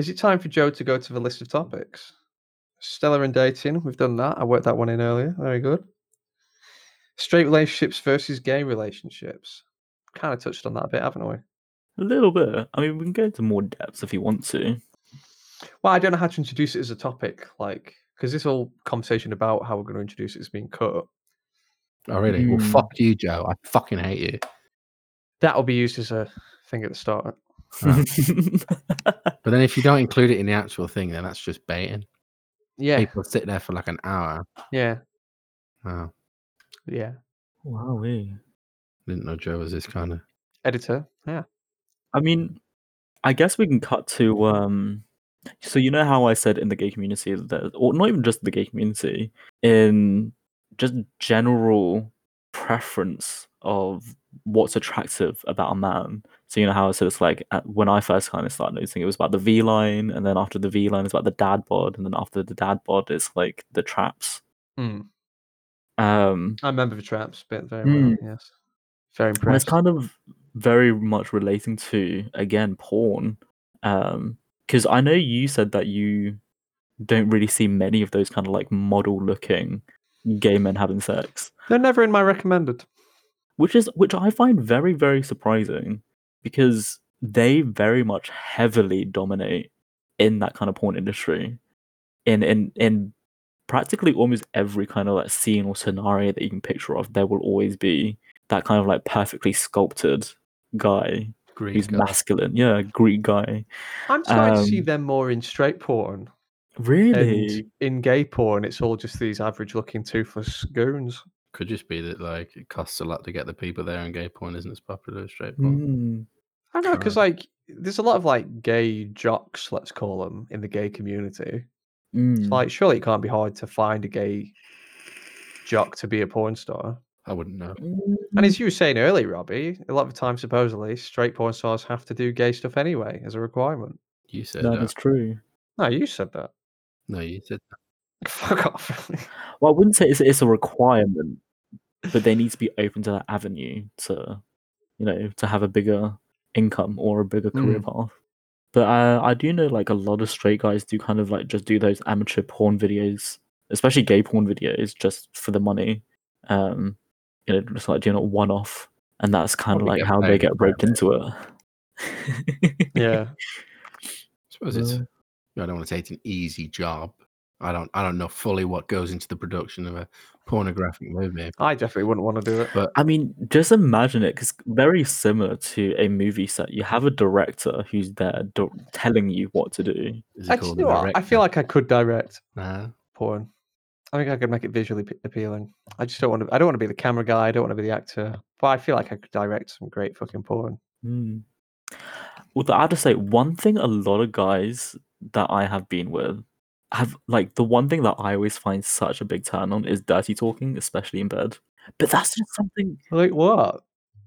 Is it time for Joe to go to the list of topics? Stellar and dating, we've done that. I worked that one in earlier. Very good. Straight relationships versus gay relationships. Kind of touched on that a bit, haven't we? A little bit. I mean, we can go into more depth if you want to. Well, I don't know how to introduce it as a topic, like because this whole conversation about how we're going to introduce it is being cut. Oh, really? Well, Mm. fuck you, Joe. I fucking hate you. That'll be used as a thing at the start. But then if you don't include it in the actual thing, then that's just baiting. Yeah, People sit there for like an hour. yeah, Oh, yeah. wow. We didn't know Joe was this kind of. Editor, yeah. I mean, I guess we can cut to um. So you know how I said in the gay community that, or not even just the gay community, in just general preference of what's attractive about a man. So you know how I said it's like at, when I first kind of started noticing it was about the V line, and then after the V line it's about the dad bod, and then after the dad bod it's like the traps. Hmm. Um, I remember the traps bit very well. Yes, very impressive. and it's kind of very much relating to again porn um because i know you said that you don't really see many of those kind of like model looking gay men having sex They're never in my recommended. which is which i find very very surprising because they very much heavily dominate in that kind of porn industry in in in practically almost every kind of like scene or scenario that you can picture of there will always be that kind of like perfectly sculpted guy Greek who's guy. masculine yeah greek guy I'm starting to see Um, them more in straight porn. really And in gay porn, it's all just these average looking toothless goons. Could just be that like it costs a lot to get the people there, and gay porn isn't as popular as straight porn. Mm, I don't know, because like there's a lot of like gay jocks, let's call them, in the gay community. mm. It's like surely it can't be hard to find a gay jock to be a porn star. I wouldn't know. And as you were saying earlier, Robbie, a lot of the time supposedly straight porn stars have to do gay stuff anyway as a requirement. You said that. that's true No, you said that. No, you said Fuck off. well i wouldn't say it's, it's a requirement but they need to be open to that avenue to you know to have a bigger income or a bigger career path but uh, i do know like a lot of straight guys do kind of like just do those amateur porn videos especially gay porn videos just for the money um you know just like doing it one off and that's kind of like how they get roped into it yeah. I suppose it's. I don't want to say it's an easy job. I don't. I don't know fully what goes into the production of a pornographic movie. I definitely wouldn't want to do it. But I mean, just imagine it, because very similar to a movie set, you have a director who's there do- telling you what to do. is it I, you know what? I feel like I could direct Nah. porn. I think I could make it visually p- appealing. I just don't want to. I don't want to be the camera guy. I don't want to be the actor. But I feel like I could direct some great fucking porn. Hmm. Well, I have to say, one thing a lot of guys that I have been with have like the one thing that I always find such a big turn on is dirty talking, especially in bed. But that's just something Like what?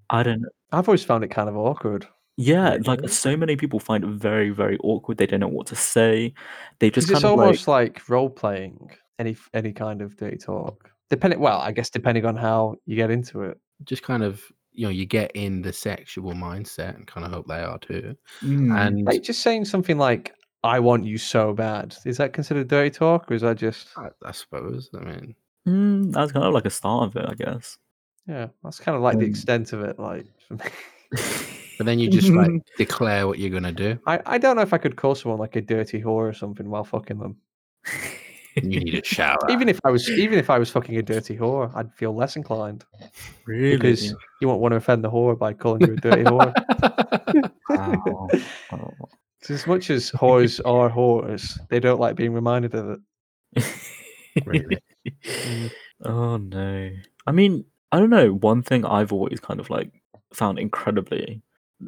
I don't know. I've always found it kind of awkward. Yeah, like so many people find it very, very awkward. They don't know what to say. They just kind it's of like almost like, role playing any any kind of dirty talk. Depending, well, I guess depending on how you get into it. Just kind of, you know, you get in the sexual mindset and kind of hope they are too. mm, And Like just saying something like "I want you so bad" is that considered dirty talk, or is that just I, I suppose. I mean, mm, that's kind of like a start of it, I guess. yeah? That's kind of like the Um, extent of it. Like, for me. but then you just like declare what you're gonna do. I I don't know if I could call someone like a dirty whore or something while fucking them. You need a shower. Even if I was even if I was fucking a dirty whore, I'd feel less inclined really? because you won't want to offend the whore by calling you a dirty whore. Wow. Oh. 'Cause as much as whores are whores, they don't like being reminded of it. Really? Mm. Oh no. I mean, I don't know. One thing I've always kind of like found incredibly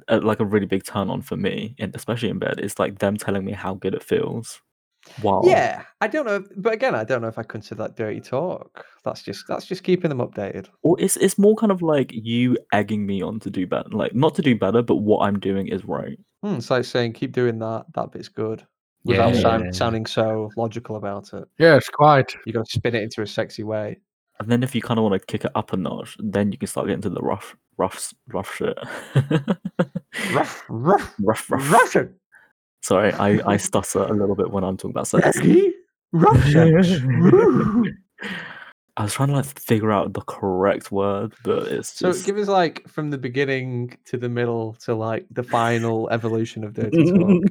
uh, like a really big turn on for me, and especially in bed, is like them telling me how good it feels. Wow. Yeah, I don't know, but again, I don't know if I consider that dirty talk. That's just that's just keeping them updated. Or it's it's more kind of like you egging me on to do better. Like not to do better, but what I'm doing is right. Hmm, it's like saying, keep doing that. That bit's good. Without Yeah. sound, sounding so logical about it. Yeah, it's quite. You got to spin it into a sexy way. And then if you kind of want to kick it up a notch, then you can start getting to the rough, rough, rough shit. Ruff, ruff, rough, rough. Russian. Sorry, I, I stutter a little bit when I'm talking about sex. Becky? Russian? I was trying to like figure out the correct word, but it's just... so just give us like from the beginning to the middle to like the final evolution of Dirty Talk.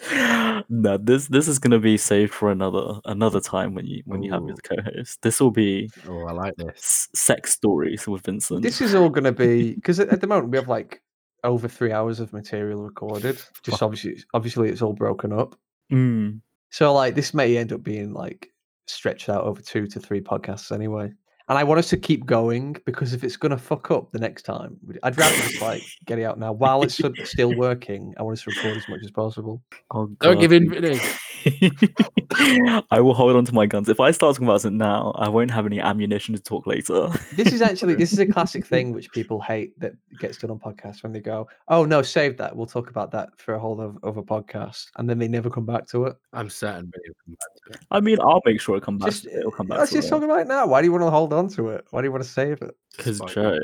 no, this this is gonna be saved for another another time when you when you have me as a co-host. This will be Oh, I like this. s- sex stories with Vincent. This is all going to be because at, at the moment we have like over three hours of material recorded. Just obviously, obviously it's all broken up. Mm. So like this may end up being like stretched out over two to three podcasts anyway. And I want us to keep going because if it's gonna fuck up the next time, I'd rather just like get it out now while it's still working. I want us to record as much as possible. Oh, Don't give in, Vinny. I will hold on to my guns. If I start talking about it now, I won't have any ammunition to talk later. This is actually this is a classic thing which people hate that gets done on podcasts when they go, "Oh no, save that. We'll talk about that for a whole of, of podcast," and then they never come back to it. I'm certain Vinny will come back to it. I mean, I'll make sure it comes back. Just it'll come back let's just it. talk about it now. Why do you want to hold on to it? Why do you want to save it? Because Spite Joe,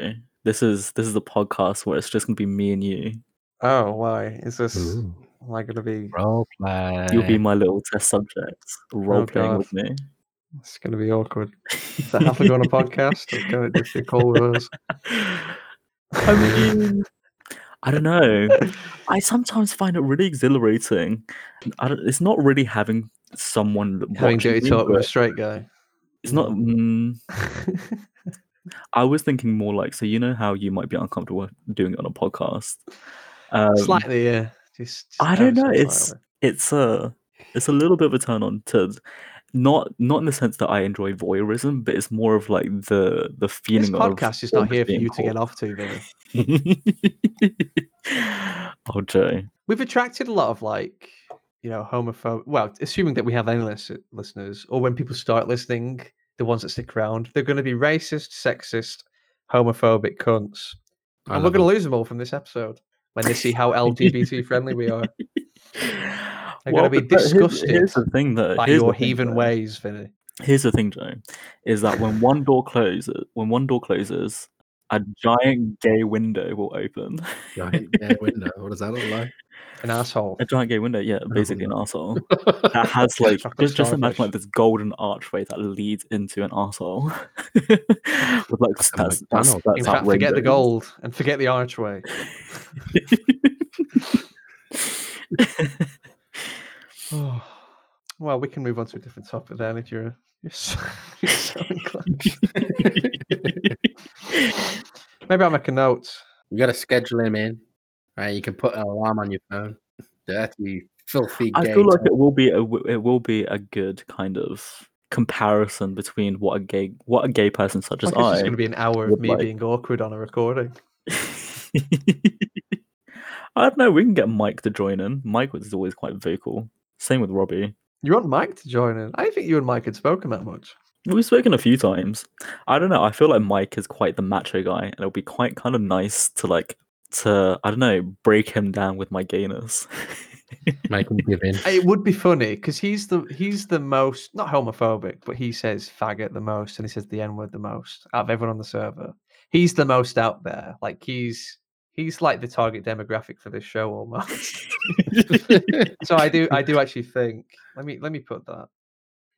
this is this is a podcast where it's just gonna be me and you. Oh, why is this? Ooh. Am I going to be? Role play. You'll be my little test subject, role playing God. with me. It's going to be awkward. Does that have to go on a podcast? Or can it just be call with us? I mean, I don't know. I sometimes find it really exhilarating. I don't, it's not really having someone Having watching dirty me, talk with a but straight guy. It's not. Mm, I was thinking more like, so you know how you might be uncomfortable doing it on a podcast. Um, Slightly, yeah. Just, just I don't know. It's it's a it's a little bit of a turn on to not not in the sense that I enjoy voyeurism, but it's more of like the the This feeling of podcast is not here for you to get off to, Vinny. oh, Joe. We've attracted a lot of like, you know, homophobic. Well, assuming that we have any lis- listeners, or when people start listening, the ones that stick around, they're going to be racist, sexist, homophobic cunts, I and we're going to lose them all from this episode when they see how LGBT friendly we are They're gonna be but here's- disgusted Here's, the thing, though. by here's your the thing, heathen though. ways, Vinny. Here's the thing, Joe, is that when one door closes, when one door closes, a giant gay window will open. Giant gay window. What does that look like? An asshole. a giant gay window, yeah, basically an asshole. That has like just just imagine like this golden archway that leads into an asshole. With like Like that's that's, that's In fact, forget the gold and forget the archway. Oh, well, we can move on to a different topic then if you're, you're, so, you're so inclined. Maybe I'll make a note. You got to schedule him in. Right, you can put an alarm on your phone. Dirty, filthy. I gay feel like it will be a w- it will be a good kind of comparison between what a gay what a gay person such as Like it's just I going to be an hour of me like. being awkward on a recording. I don't know. We can get Mike to join in. Mike was always quite vocal. Same with Robbie. You want Mike to join in? I didn't think you and Mike had spoken that much. We've spoken a few times. I don't know. I feel like Mike is quite the macho guy, and it'll be quite kind of nice to like to I don't know break him down with my gayness. Make him give in. It would be funny because he's the he's the most not homophobic, but he says faggot the most and he says the n word the most out of everyone on the server. He's the most out there. Like he's he's like the target demographic for this show almost. so I do I do actually think let me let me put that.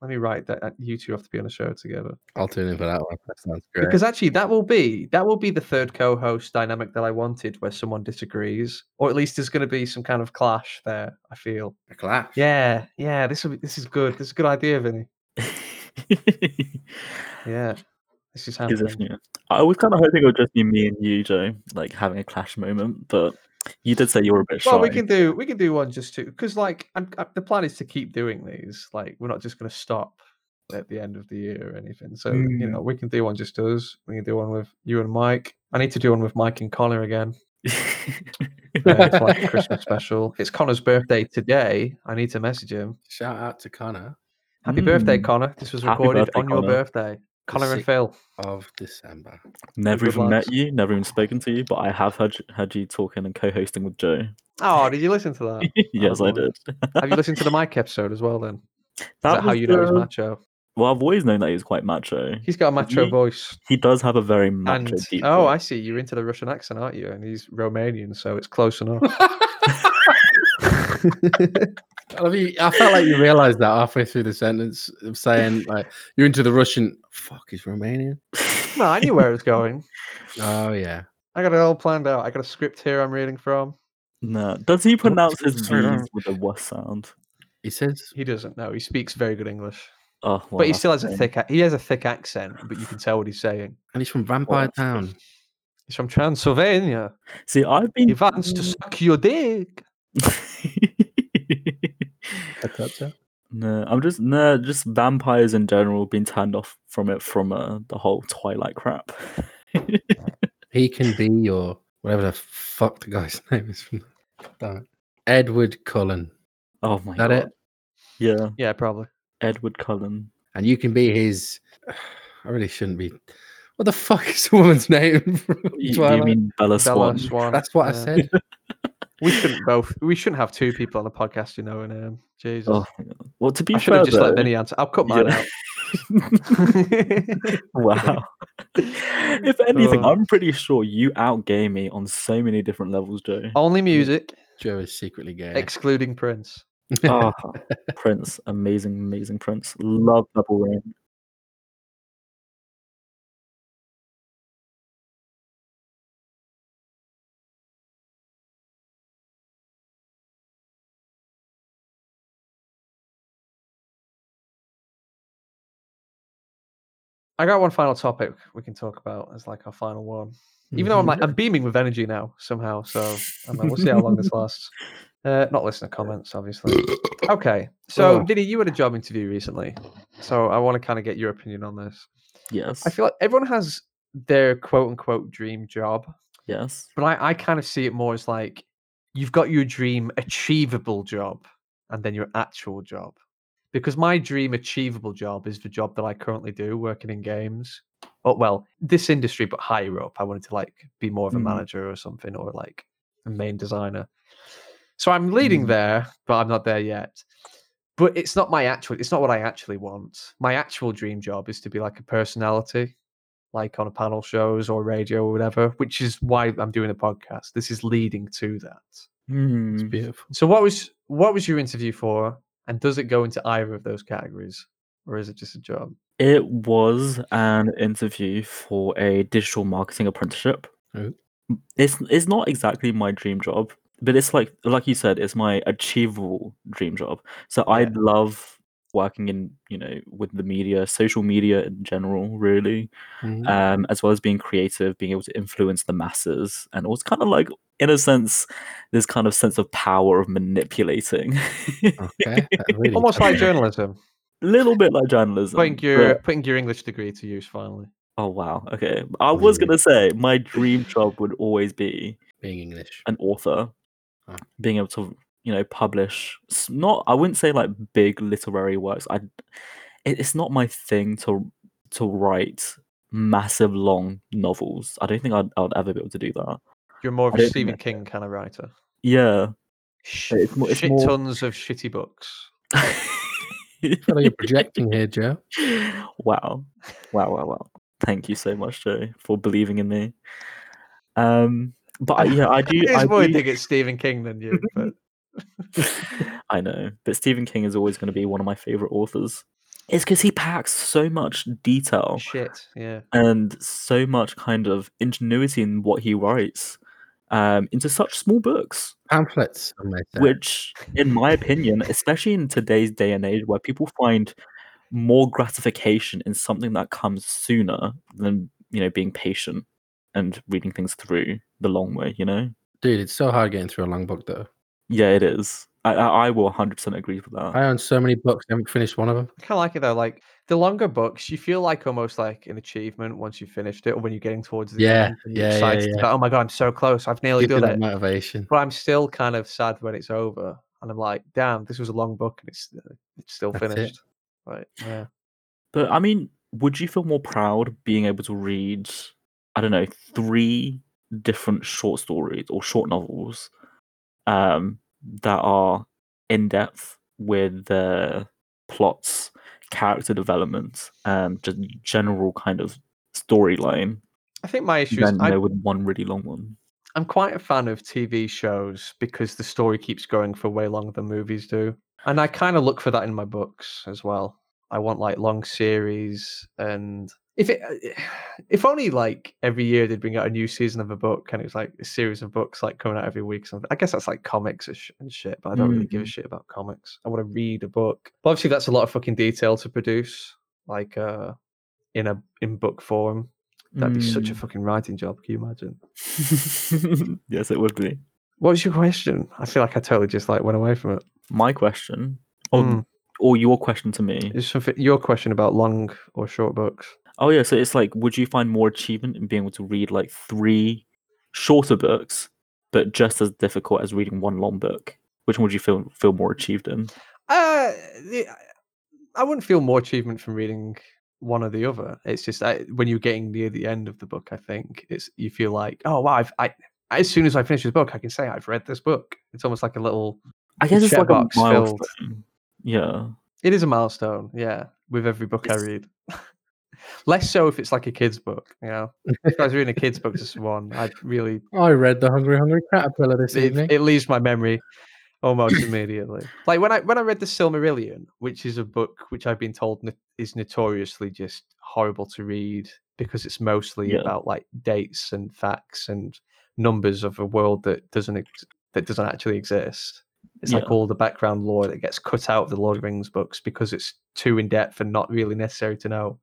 Let me write that uh, you two have to be on a show together I'll tune in for that one. That sounds great. because actually that will be that will be the third co-host dynamic that I wanted where someone disagrees or at least there's going to be some kind of clash there. I feel. a clash. Yeah, yeah. This will be, this is good. This is a good idea, Vinny. Yeah, this is Is happening. yeah. I was kind of hoping it would just be me and you, Joe, like having a clash moment. But you did say you were a bit shy. Well, we can do we can do one just to because like I'm, i the plan is to keep doing these. Like we're not just going to stop at the end of the year or anything. So you Mm. know we can do one just us. We can do one with you and Mike. I need to do one with Mike and Connor again. Uh, it's like a Christmas special. It's Connor's birthday today. I need to message him. Shout out to Connor Happy birthday, Mm. Connor! This was Happy recorded birthday, on your Connor. birthday. Connor and sick- Phil. of December. never Good even met you, never even spoken to you, but I have heard heard you talking and co-hosting with Joe. Oh, did you listen to that? yes, I oh, boy. did. Have you listened to the Mike episode as well? Then is That that how was you know he's macho? Well, I've always known that he was quite macho. He's got a macho He- voice. He does have a very macho And deep oh, I see. You're into the Russian accent, aren't you? And he's Romanian, so it's close enough. I, love you- I felt like you realised that halfway through the sentence of saying like you're into the Russian. Fuck, is Romanian? no, I knew where it was going. Oh yeah. I got it all planned out. I got a script here I'm reading from. no. Does he pronounce his sorry, no. V's with a w sound? He says He doesn't know. He speaks very good English, Oh, well, but he still has a thick. He has a thick accent, but you can tell what he's saying. and he's from Vampire that's Town. He's from Transylvania. See, I've been. He wants to suck your dick. no, I'm just no, just vampires in general being turned off from it from uh, the whole Twilight crap. He can be your whatever the fuck the guy's name is from Damn it. Edward Cullen. oh my Is that god! it? Yeah, Yeah, probably. Edward Cullen. And you can be his I really shouldn't be what the fuck is the woman's name? from You, you mean Bella Bella Swan? Swan. That's what I said. We shouldn't both. We shouldn't have two people on the podcast, you know. And um, Jesus, Oh, well, to be I should fair, have just let though- Vinny answer. I'll cut mine Yeah. out. wow. if anything, Oh. I'm pretty sure you outgame me on so many different levels, Joe. Only music, Joe is secretly gay. excluding Prince. Oh, Prince, amazing, amazing Prince. Love Purple Rain. I got one final topic we can talk about as like our final one. Even though I'm like I'm beaming with energy now somehow, so I'm like, we'll see how long this lasts. Uh, not listening to comments, obviously. Okay, so Oh. Diddy, you had a job interview recently, so I want to kind of get your opinion on this. Yes. I feel like everyone has their quote unquote dream job, yes. but I, I kind of see it more as like you've got your dream achievable job and then your actual job. Because my dream achievable job is the job that I currently do, working in games. Oh well, this industry, but higher up. I wanted to like be more of a Mm. manager or something, or like a main designer. So I'm leading Mm. there, but I'm not there yet. But it's not my actual. It's not what I actually want. My actual dream job is to be like a personality, like on a panel shows or radio or whatever. Which is why I'm doing a podcast. This is leading to that. Hmm. It's beautiful. So what was what was your interview for, and does it go into either of those categories, or is it just a job? It was an interview for a digital marketing apprenticeship. Oh. It's it's not exactly my dream job, but it's like like you said, it's my achievable dream job. So I Yeah. love working in you know with the media, social media in general, really, Mhm. um, as well as being creative, being able to influence the masses, and also kind of like in a sense, this kind of sense of power of manipulating. Okay. really Almost like journalism. A little bit like journalism. putting your but- putting your English degree to use finally. Oh wow. Okay. I was gonna say my dream job would always be being English. an author, Ah. being able to you know publish. Not I wouldn't say like big literary works. I it's not my thing to to write massive long novels. I don't think I'd, I'd ever be able to do that. You're more of I a don't Stephen King kind of writer. Yeah. Sh- it's more- it's shit more- tons of shitty books. I feel like you're projecting here, Joe. wow. Wow, wow, wow. Thank you so much, Joe, for believing in me. Um but I, yeah, I do It's I more do, dig at Stephen King than you, but I know, but Stephen King is always going to be one of my favorite authors. It's because he packs so much detail shit, yeah. and so much kind of ingenuity in what he writes um, into such small books. Pamphlets. I may say. Which, in my opinion, especially in today's day and age where people find more gratification in something that comes sooner than you know being patient and reading things through the long way, you know. Dude, it's so hard getting through a long book, though. Yeah, it is. I I, I will 100% agree with that. I own so many books, I haven't finished one of them. I kind of like it though. Like the longer books, you feel like almost like an achievement once you've finished it, or when you're getting towards the Yeah, end. and you're yeah, yeah, yeah. like, oh my god, I'm so close. I've nearly Gives you done that it. motivation. But I'm still kind of sad when it's over, and I'm like, damn, this was a long book, and it's uh, it's still That's it. finished. Right? Yeah. But I mean, would you feel more proud being able to read, I don't know, three different short stories or short novels um, that are in depth with the plots, character development, and just general kind of storyline I think my issue is I, with one really long one? I'm quite a fan of TV shows because the story keeps going for way longer than movies do. And I kind of look for that in my books as well. I want like long series and if it uh, if only like every year they'd bring out a new season of a book and it was like a series of books like coming out every week or something. I guess that's like comics and sh- and shit, but I don't really give a Mhm. shit about comics. I want to read a book. But obviously that's a lot of fucking detail to produce like uh in a in book form. That'd be such a Mm. fucking writing job, can you imagine? yes, it would be. What was your question? I feel like I totally just like went away from it. My question, or, Mm. or your question to me. Is something your question about long or short books? Oh yeah, so it's like, would you find more achievement in being able to read like three shorter books, but just as difficult as reading one long book? Which one would you feel feel more achieved in? Uh, the- I wouldn't feel more achievement from reading one or the other. It's just I, when you're getting near the end of the book, I think it's you feel like, oh wow, I've, I as soon as I finish this book, I can say I've read this book. It's almost like a little. I guess it's like a checkbox filled. milestone. Yeah. It is a milestone, yeah. With every book I read. Less so if it's like a kid's book, you know. If I was reading a kid's book, just one, I'd really I read the Hungry Hungry Caterpillar this it, evening. it leaves my memory almost immediately. Like when I when I read the Silmarillion, which is a book which I've been told no- is notoriously just horrible to read because it's mostly Yeah. about like dates and facts and numbers of a world that doesn't ex- that doesn't actually exist. It's like all the background lore that gets cut out of the Lord of the Rings books because it's too in depth and not really necessary to know.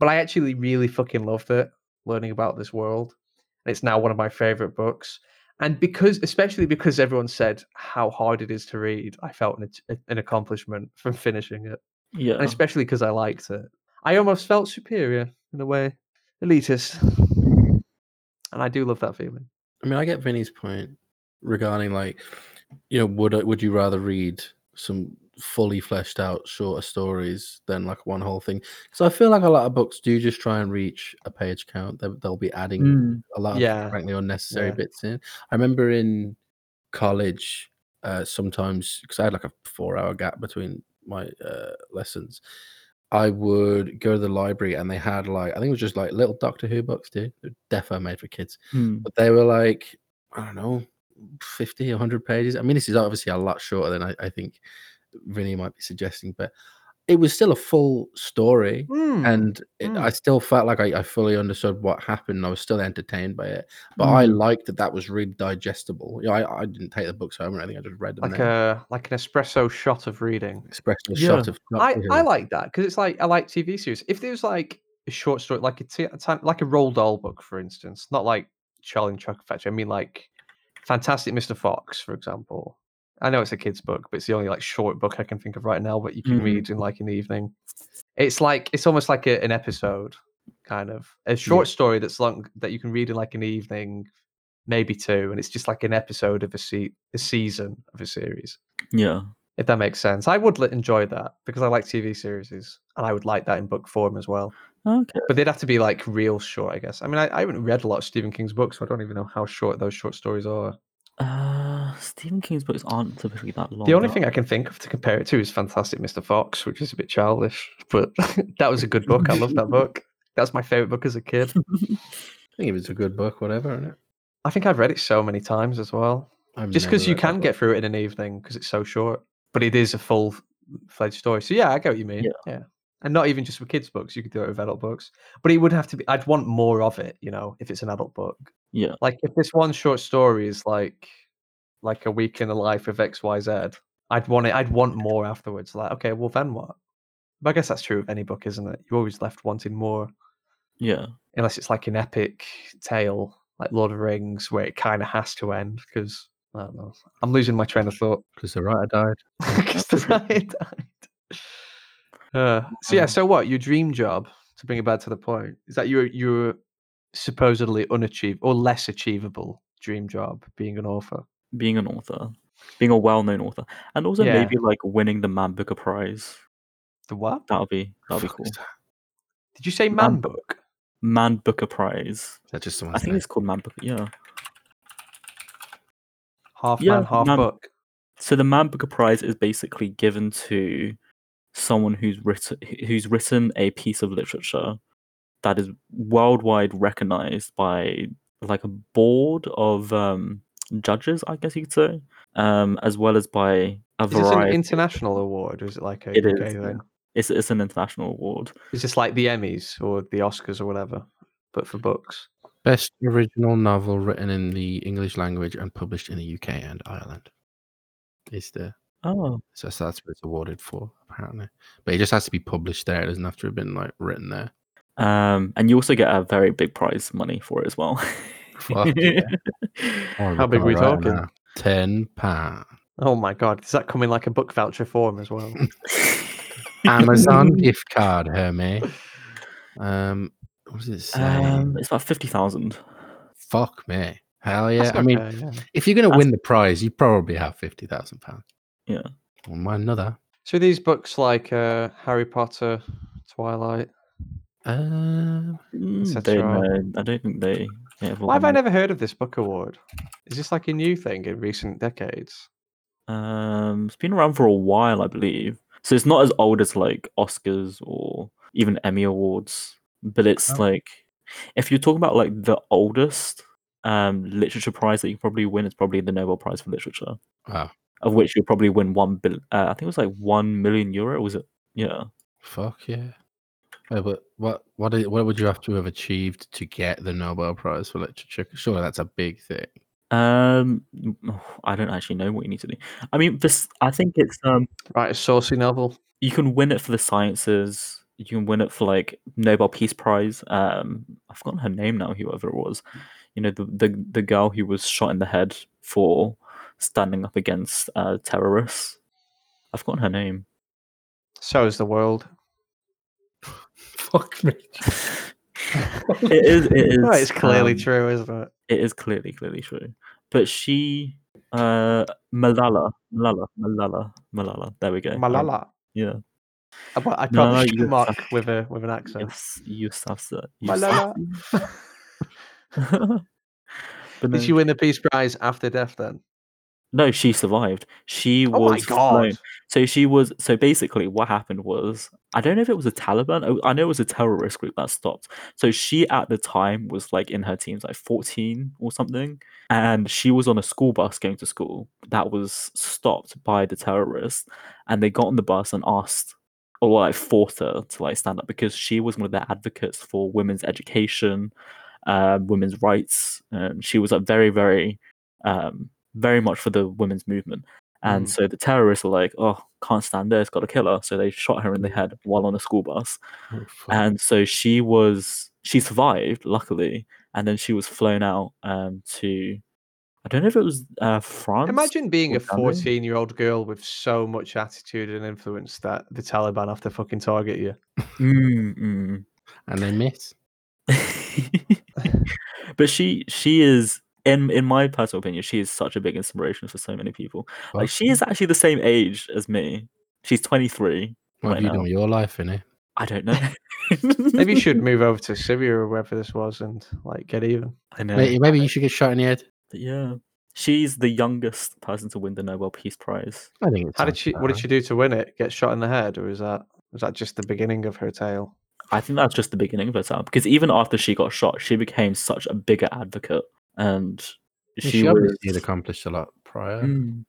But I actually really fucking loved it, learning about this world. And it's now one of my favorite books. And because, especially because everyone said how hard it is to read, I felt an, an accomplishment from finishing it. Yeah. And especially because I liked it. I almost felt superior in a way, elitist. And I do love that feeling. I mean, I get Vinny's point regarding like, you know, would I- would you rather read some fully fleshed out shorter stories than like one whole thing? Because I feel like a lot of books do just try and reach a page count. They, they'll be adding Mm. a lot of Yeah, frankly unnecessary yeah. bits in. I remember in college, uh, sometimes because I had like a four hour gap between my uh, lessons, I would go to the library and they had like I think it was just like little Doctor Who books, dude. They're defo made for kids, Mm. but they were like I don't know, 50, 100 pages. I mean, this is obviously a lot shorter than I, I think Vinny might be suggesting, but it was still a full story Hmm, and it, Mm. I still felt like I, I fully understood what happened. and I was still entertained by it, but I Mm. liked that that was really digestible. You know, I, I didn't take the books home or anything. I just read them. like there. a like an espresso shot of reading. expression Yeah. shot of I, I like that because it's like I like TV series. If there was like a short story, like a, t- a time, like a Roald Dahl book, for instance, not like Charlie and Chocolate Factory. I mean, like Fantastic Mr. Fox, for example. I know it's a kid's book, but it's the only like short book I can think of right now. But you can Mhm. read in like an evening. It's like it's almost like a, an episode, kind of a short story that's long that you can read in like an evening, maybe two, and it's just like an episode of a se- a season of a series Yeah. if that makes sense. I would enjoy that because I like TV series, and I would like that in book form as well. Okay. But they'd have to be like real short, I guess. I mean, I, I haven't read a lot of Stephen King's books, so I don't even know how short those short stories are. Uh, Stephen King's books aren't typically that long. the only thing I can think of to compare it to is Fantastic Mr. Fox, which is a bit childish, but that was a good book. I love that book. That's my favorite book as a kid. I think it was a good book, whatever. Isn't it? I think I've read it so many times as well. I've just because you can get through it in an evening because it's so short but it is a full fledged story so yeah i get what you mean Yeah. yeah. and not even just with kids books you could do it with adult books but it would have to be i'd want more of it you know if it's an adult book Yeah. like if this one short story is like like a week in the life of xyz i'd want it i'd want more afterwards like okay well then what but i guess that's true of any book isn't it you're always left wanting more Yeah. unless it's like an epic tale like lord of the rings where it kind of has to end because I don't know. I'm losing my train of thought. because the writer died. Because the writer died. Uh, so yeah, Um, so what? Your dream job, to bring it back to the point, is that you're you're supposedly unachievable or less achievable dream job being an author. Being an author, being a well-known author, and also Yeah. maybe like winning the Man Booker Prize. The what? That'll be that'll be Fuck cool. is that? Did you say Man man book? Man Booker Prize. Is that just I someone's think name? it's called Man Booker. Yeah. Half Yeah, man, half man- book. So the Man Booker Prize is basically given to someone who's written who's written a piece of literature that is worldwide recognized by like a board of um, judges, I guess you could say, um, as well as by a Is this an international award or is it like a It UK is, yeah. thing? it's it's an international award. Is this like the Emmys or the Oscars or whatever, but for books? Best original novel written in the English language and published in the UK and Ireland. Is the Oh, so so that's what it's awarded for apparently, but it just has to be published there. It doesn't have to have been like written there. um, and you also get a very big prize money for it as well. Fuck yeah. How big are we talking? Ten pound. Oh my god, does that come in like a book voucher form as well? Amazon gift card, Hermes. Um, what does it say? um, it's about fifty thousand. Fuck me. Hell yeah. That's I mean, okay, yeah. if you're gonna That's- win the prize, you probably have fifty thousand pounds. Yeah. Well, my another. So these books like uh, Harry Potter, Twilight. Um, Mm, Et they, cetera. no, I don't think they. All Why have I never heard of this book award? Is this like a new thing in recent decades? Um, it's been around for a while, I believe. So it's not as old as like Oscars or even Emmy awards, but it's Oh. like if you're talking about like the oldest um literature prize that you can probably win, it's probably the Nobel Prize for Literature, wow. of which you'll probably win one bill. Uh, I think it was like one million euro. Was it? Yeah. Fuck yeah. Wait, but what what what would you have to have achieved to get the Nobel Prize for Literature? Surely that's a big thing. Um, I don't actually know what you need to do. I mean, this. I think it's um. Write a saucy novel. you can win it for the sciences. You can win it for like Nobel Peace Prize. Um, I've forgotten her name now. Whoever it was, you know, the the the girl who was shot in the head for standing up against uh, terrorists. I've forgotten her name. So is the world. Fuck me. it is. It is. Right, it's clearly um, true, isn't it? It is clearly clearly true. But she, uh, Malala, Malala, Malala, Malala. There we go. Um, Malala. Yeah. I, I No, you mark have- with a with an accent. Yes, Yousafzai. Malala. Yousafzai. but Did no, she win the Peace Prize after death then? No, she survived. She Oh was flown. So she was. So basically, what happened was, I don't know if it was a Taliban. oh, I know it was a terrorist group that stopped. So she, at the time, was like in her teens, like fourteen or something, and she was on a school bus going to school that was stopped by the terrorists, and they got on the bus and asked, or like forced her to like stand up because she was one of their advocates for women's education, uh, women's rights. Um, she was like very, very um, very much for the women's movement. And Mm. so the terrorists were like, oh, can't stand this, got to kill her. So they shot her in the head while on a school bus. Oh. And so she was, she survived, luckily. And then she was flown out um, to, I don't know if it was uh, France. Imagine being a 14 year old girl with so much attitude and influence that the Taliban have to fucking target you. Mm, and they miss. mm. but she, she is, in in my personal opinion, she is such a big inspiration for so many people. Like she is mm. actually the same age as me. She's 23. What have you now. done with your life, innit? I don't know. Maybe you should move over to Syria or wherever this was and like get even. I know. Maybe, maybe you should get shot in the head. but yeah, she's the youngest person to win the Nobel Peace Prize. I think. It How did she? about What did she do to win it? Get shot in the head, or is that was that just the beginning of her tale? I think that's just the beginning of her tale because even after she got shot, she became such a bigger advocate, and Yeah, she, She, was. had accomplished a lot prior. Mm,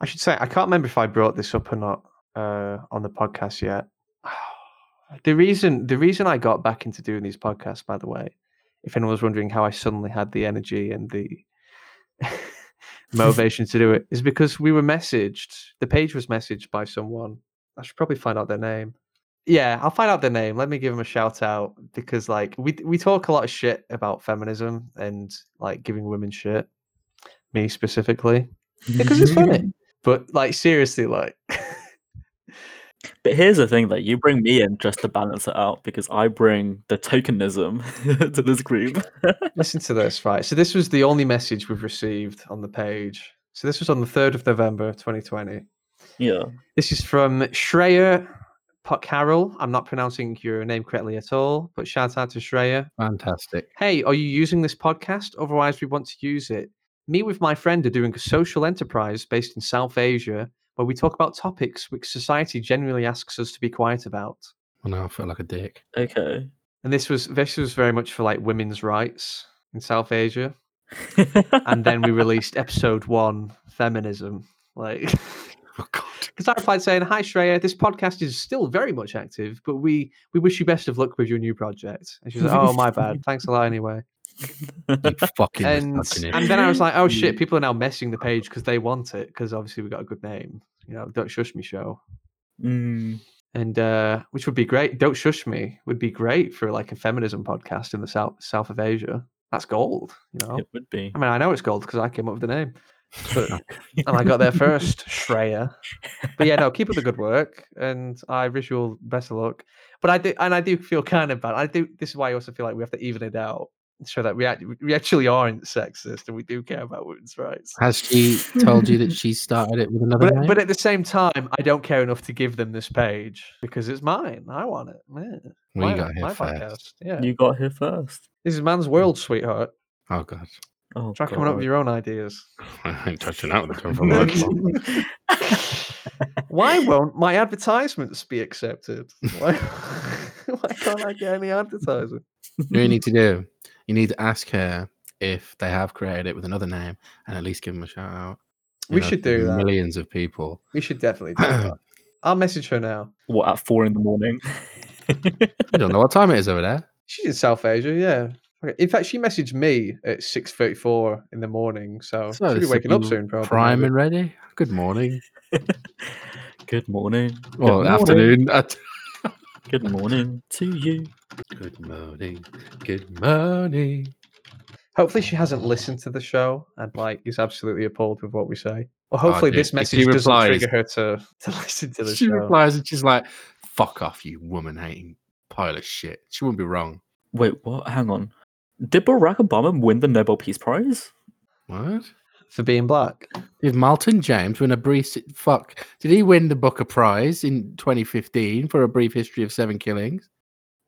I should say I can't remember if I brought this up or not uh, on the podcast yet. The reason the reason I got back into doing these podcasts, by the way, if anyone was wondering how I suddenly had the energy and the motivation to do it, is because we were messaged. The page was messaged by someone. I should probably find out their name. Yeah, I'll find out their name. Let me give them a shout out because like we we talk a lot of shit about feminism and like giving women shit. Me specifically. Because it's funny. But like seriously, like But here's the thing: that you bring me in just to balance it out because I bring the tokenism to this group. listen to this, right? So this was the only message we've received on the page. So this was on the 3rd of November 2020. yeah. This is from Shreya Carroll. I'm not pronouncing your name correctly at all, but shout out to Shreya. Fantastic. Hey, are you using this podcast? Otherwise, we want to use it. Me with my friend are doing a social enterprise based in South Asia where we talk about topics which society generally asks us to be quiet about. Oh, well, now I feel like a dick. Okay. And this was this was very much for like women's rights in South Asia, and then we released episode one, feminism. Like, Because I replied saying, "Hi Shreya, this podcast is still very much active, but we we wish you best of luck with your new project." And she was like, "Oh, my bad. Thanks a lot anyway." Fucking And and then I was like, "Oh shit, people are now messing the page because they want it because obviously we got a good name, you know, Don't Shush Me Show." Mm, and uh, which would be great. Don't shush me would be great for like a feminism podcast in the south south of Asia. That's gold, you know. it would be. I mean, I know it's gold because I came up with the name, but, and I got there first, Shreya. But yeah, no, keep up the good work, and I wish you all best of luck. But I do, and I do feel kind of bad. I do. This is why I also feel like we have to even it out, so that we act, we actually aren't sexist and we do care about women's rights. Has she told you that she started it with another But, name? but at the same time, I don't care enough to give them this page because it's mine. I want it. Yeah. well, my, you got here my first. podcast. Yeah. You got here first. This is man's world, sweetheart. Oh God. Oh, Try coming up with your own ideas. I ain't touching that with a 10 from work. Why won't my advertisements be accepted? Why, why can't I get any advertising? You you need to do. You need to ask her if they have created it with another name and at least give them a shout out. You We know, should to do that. Millions of people. We should definitely do that. I'll message her now. What at four in the morning? I don't know what time it is over there. She's in South Asia, yeah. Okay. In fact, she messaged me at six thirty-four in the morning, so, So she'll be waking up soon, probably. Prime and ready. Good morning. Good morning. Or Good afternoon. Good morning to you. Good morning. Good morning. Hopefully, she hasn't listened to the show and like is absolutely appalled with what we say. Or Oh, hopefully, dude, this if she message doesn't replies- trigger her to, to listen to the She show. She replies and she's like, fuck off, you woman hating pile of shit. She wouldn't be wrong. Wait, what? Hang on. Did Barack Obama win the Nobel Peace Prize? What? for being black. Did Malton James win a brief fuck? Did he win the Booker Prize in 2015 for a brief history of seven killings?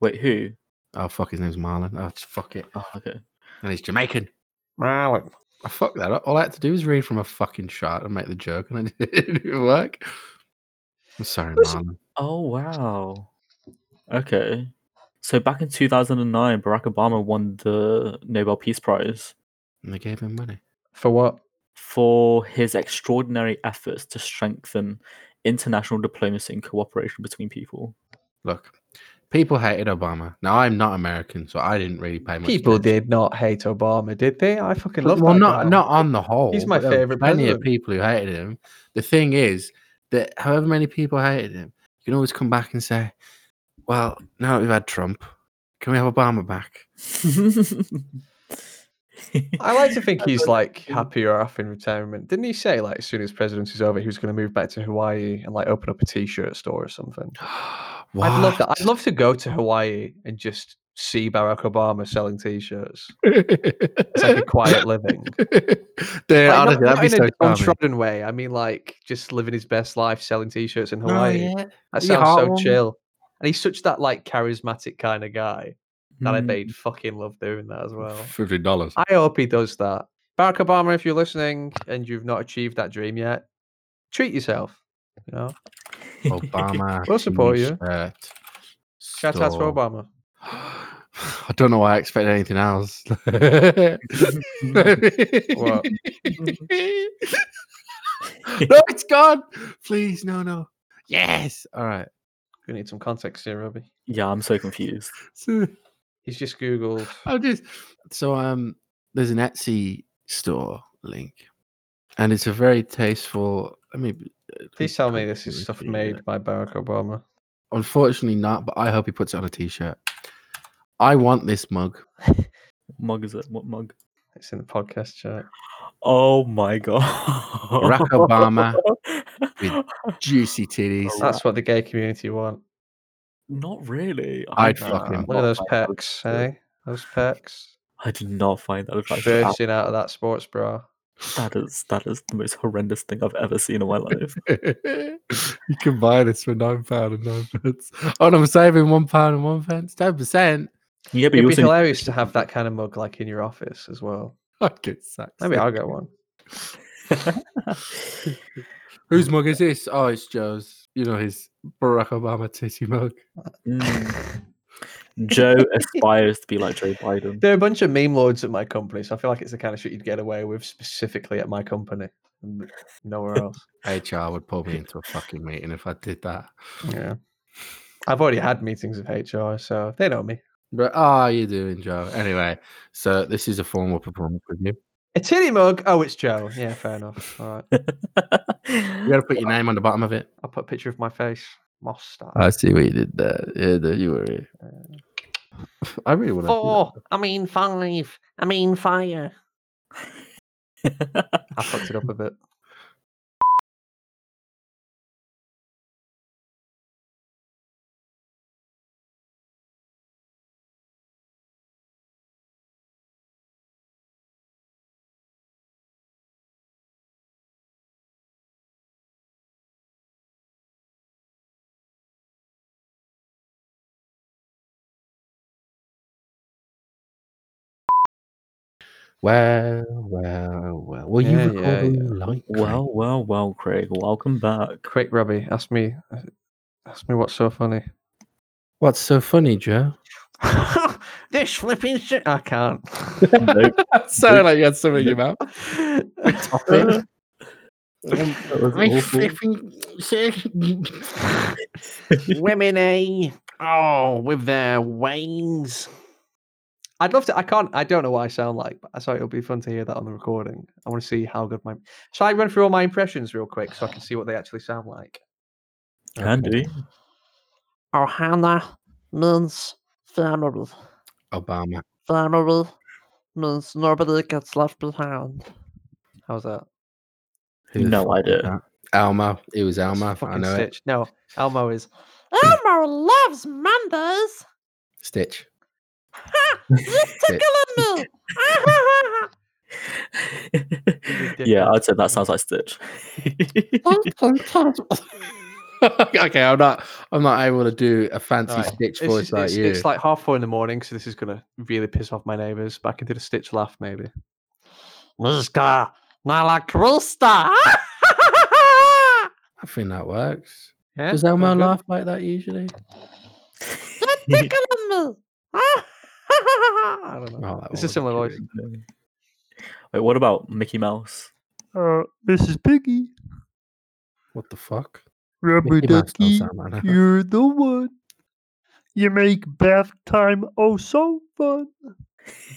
Wait, who? Oh fuck, his name's Marlon. Oh fuck it. Oh, okay. And he's Jamaican. Marlon. I fuck that. up. All I had to do was read from a fucking shot and make the joke, and I didn't work. I'm sorry, Was- Marlon. Oh wow. Okay. So back in 2009, Barack Obama won the Nobel Peace Prize And they gave him money. For what? for his extraordinary efforts to strengthen international diplomacy and cooperation between people. Look, people hated Obama. Now I'm not American, so I didn't really pay much. People attention. did not hate Obama, did they? I fucking love well, not guy. not on the whole. He's my but there were favourite Plenty president. of people who hated him. The thing is that however many people hated him, you can always come back and say, "Well, now that we've had Trump, can we have Obama back?" I like to think he's like happier off in retirement. Didn't he say like as soon as presidency's over, he was going to move back to Hawaii and like open up a t-shirt store or something? I'd love that. I'd love to go to Hawaii and just see Barack Obama selling t-shirts. It's like a quiet living. Like, not- honestly, not be in a untrodden way. I mean, like just living his best life, selling t-shirts in Oh, Hawaii. yeah. That sounds so heartwarming. chill. And he's such that like charismatic kind of guy that I bet he'd hmm. fucking love doing that as well. Fifty dollars. I hope he does that. Barack Obama, if you're listening and you've not achieved that dream yet, treat yourself. You know, Obama. We'll support you. shout out to. Obama. I don't know why I expect anything else. What? no, it's gone. Please, no, no. Yes. All right. We need some context here, Robbie. Yeah, I'm so confused. So He's just googled. I'm just so um. There's an Etsy store link, and it's a very tasteful. Let me. uh, Please tell me this is stuff here. made by Barack Obama. Unfortunately, not. But I hope he puts it on a T-shirt. I want this mug. Mug is it? What mug? It's in the podcast chat. Oh my god. Barack Obama with Juicy titties. Oh, that's what the gay community want. Not really. I'd I- fuck him. Look at those find that pecs, attractive. hey? Those pecs. I did not find that attractive. Bursting out of that sports bra. That is that is the most horrendous thing I've ever seen in my life. you can buy this for nine pound and nine pence. Oh, and I'm saving one pound and one pence, ten percent. Yeah, but It'd be also hilarious to have that kind of mug like in your office as well. I'd get sacked. Maybe I'll get one. Whose mug is this? Oh, it's Joe's. You know his Barack Obama titty mug. Mm. Joe aspires to be like Joe Biden. There are a bunch of meme lords at my company, so I feel like it's the kind of shit you'd get away with specifically at my company, nowhere else. HR would pull me into a fucking meeting if I did that. Yeah, I've already had meetings with HR, so they know me. But oh, you doing, Joe? Anyway, so this is a formal performance review. A titty mug. Oh, it's Joe. Yeah, fair enough. All right, You got to put your name on the bottom of it. I'll put a picture of my face. Moss style. I see what you did there. Yeah, there you were. Uh, I really want to. Four. I mean five. I mean fire. I fucked it up a bit. Well, well, well. Yeah, you yeah, yeah. the light? well, well, well, Craig, welcome back. Quick, Robbie, ask me. Ask me what's so funny. What's so funny, Joe? this flipping shit. I can't. Nope. Sounded like you had something in your mouth. That was awful. Women, eh? Oh, with their wings. I'd love to. I can't. I don't know what I sound like, but I thought it would be fun to hear that on the recording. I want to see how good my. Shall I run through all my impressions real quick so I can see what they actually sound like? Can do. Oh, Hannah means family. Obama. Family means nobody gets left behind. How's that? Who No fuck was idea. that? Elmo. It was That's Elmo. I fucking know it. No, Elmo is. Elmo loves Mondays. Stitch. You Stitch. tickling me. yeah, I'd say that sounds like Stitch. okay, I'm not. I'm not able to do a fancy Alright, Stitch It's, voice just- like it's, you. it's like half four in the morning, so this is gonna really piss off my neighbours. But I can do the Stitch laugh, maybe. Mishka, Nala Krista. I think that works. Yeah, Does Elmo laugh like that usually? You're tickling me. I don't know. Oh, that it's a similar voice. Wait, what about Mickey Mouse? Uh, Mrs. Piggy, What the fuck? rubber Mickey Mouse don't sound like you're the one. You make bath time oh so fun.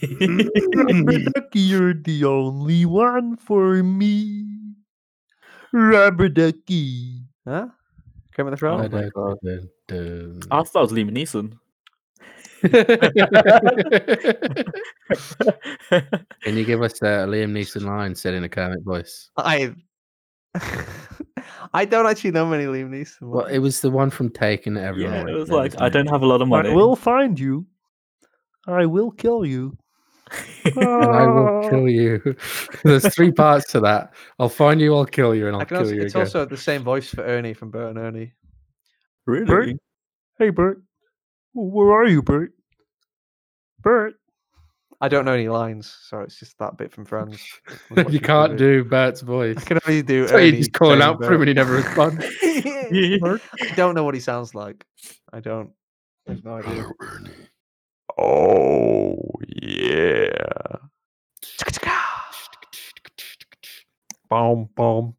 Rubber ducky, you're the only one for me. Rubber ducky. Huh? Kermit the Frog? Oh my God. Dun, dun, I thought it was Liam Neeson. Can you give us a Liam Neeson line said in a Kermit voice? I I don't actually know many Liam Neeson. Well, it was the one from Taken that everyone. yeah, it was like I don't have a lot of money. I will find you. I will kill you. and I will kill you. Ah. There's three parts to that. I'll find you, I'll kill you, and I I'll can kill also, you it's again. also the same voice for Ernie from Bert and Ernie. really? Hey, Bert. Where are you, Bert? Bert. I don't know any lines, so it's just that bit from Friends. You can't do Bert's voice. I can only do. So you Ernie just calling saying out for him and he never responds. I don't know what he sounds like. I don't. I have no idea. Oh yeah. Boom boom.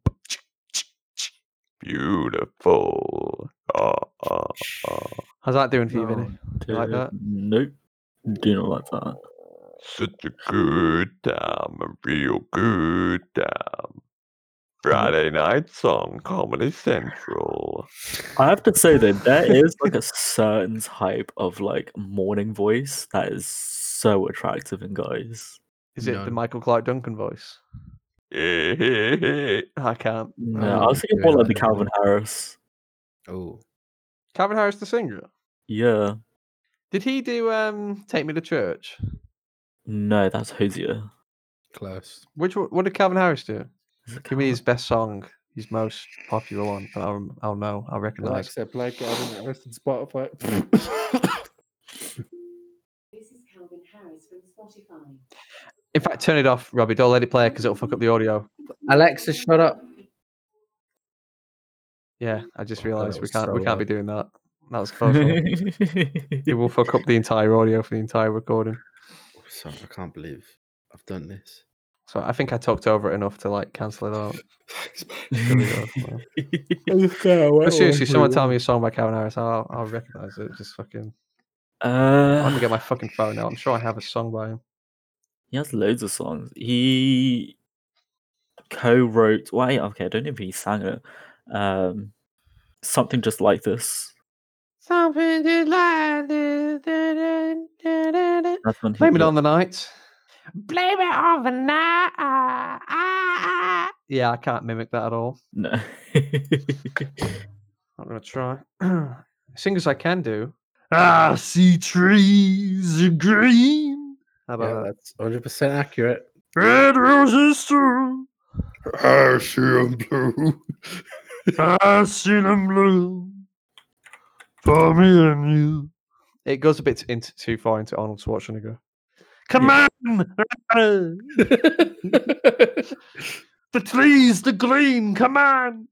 Beautiful. Oh, oh, oh. How's that doing for you, Vinny? Do you like that? Nope. Do not like that. Such a good time, a real good time. Friday night song, Comedy Central. I have to say though, there is like a certain type of like morning voice that is so attractive in guys. Is it No. the Michael Clarke Duncan voice? I can't. No, Oh, I was thinking yeah, more like the Calvin Harris. Oh, Calvin Harris, the singer. Yeah. Did he do um Take Me to Church? No, that's Hozier. close. Which one, what did Calvin Harris do? Is it Give me his best song, his most popular one, and I'll I'll know, I'll recognize. Alexa, play Calvin Harris on Spotify. This is Calvin Harris from Spotify. In fact, turn it off, Robbie. Don't let it play because it'll fuck up the audio. Alexa, shut up. Yeah, I just Oh, realised we can't we can't be doing that. That was close. it will fuck up the entire audio for the entire recording. Sorry, I can't believe I've done this. So I think I talked over it enough to like cancel it out. There we go. well. But seriously, someone tell me a song by Calvin Harris, I'll, I'll recognize it. Just fucking. Uh, I'm gonna get my fucking phone out. I'm sure I have a song by him. he has loads of songs. He co-wrote. Why? Okay, I don't know if he sang it. Um, something just like this. Something just like this. Blame That's when he it wrote- on the night. Blame it on the night. Yeah, I can't mimic that at all. No. I'm gonna try. Sing as I can do. I see trees are green. How about Yeah, that? that's 100 percent accurate. Red roses too. I see 'em blue. I see them blue for me and you. It goes a bit into, too far into Arnold Schwarzenegger. Come on, the trees, the green. Come on.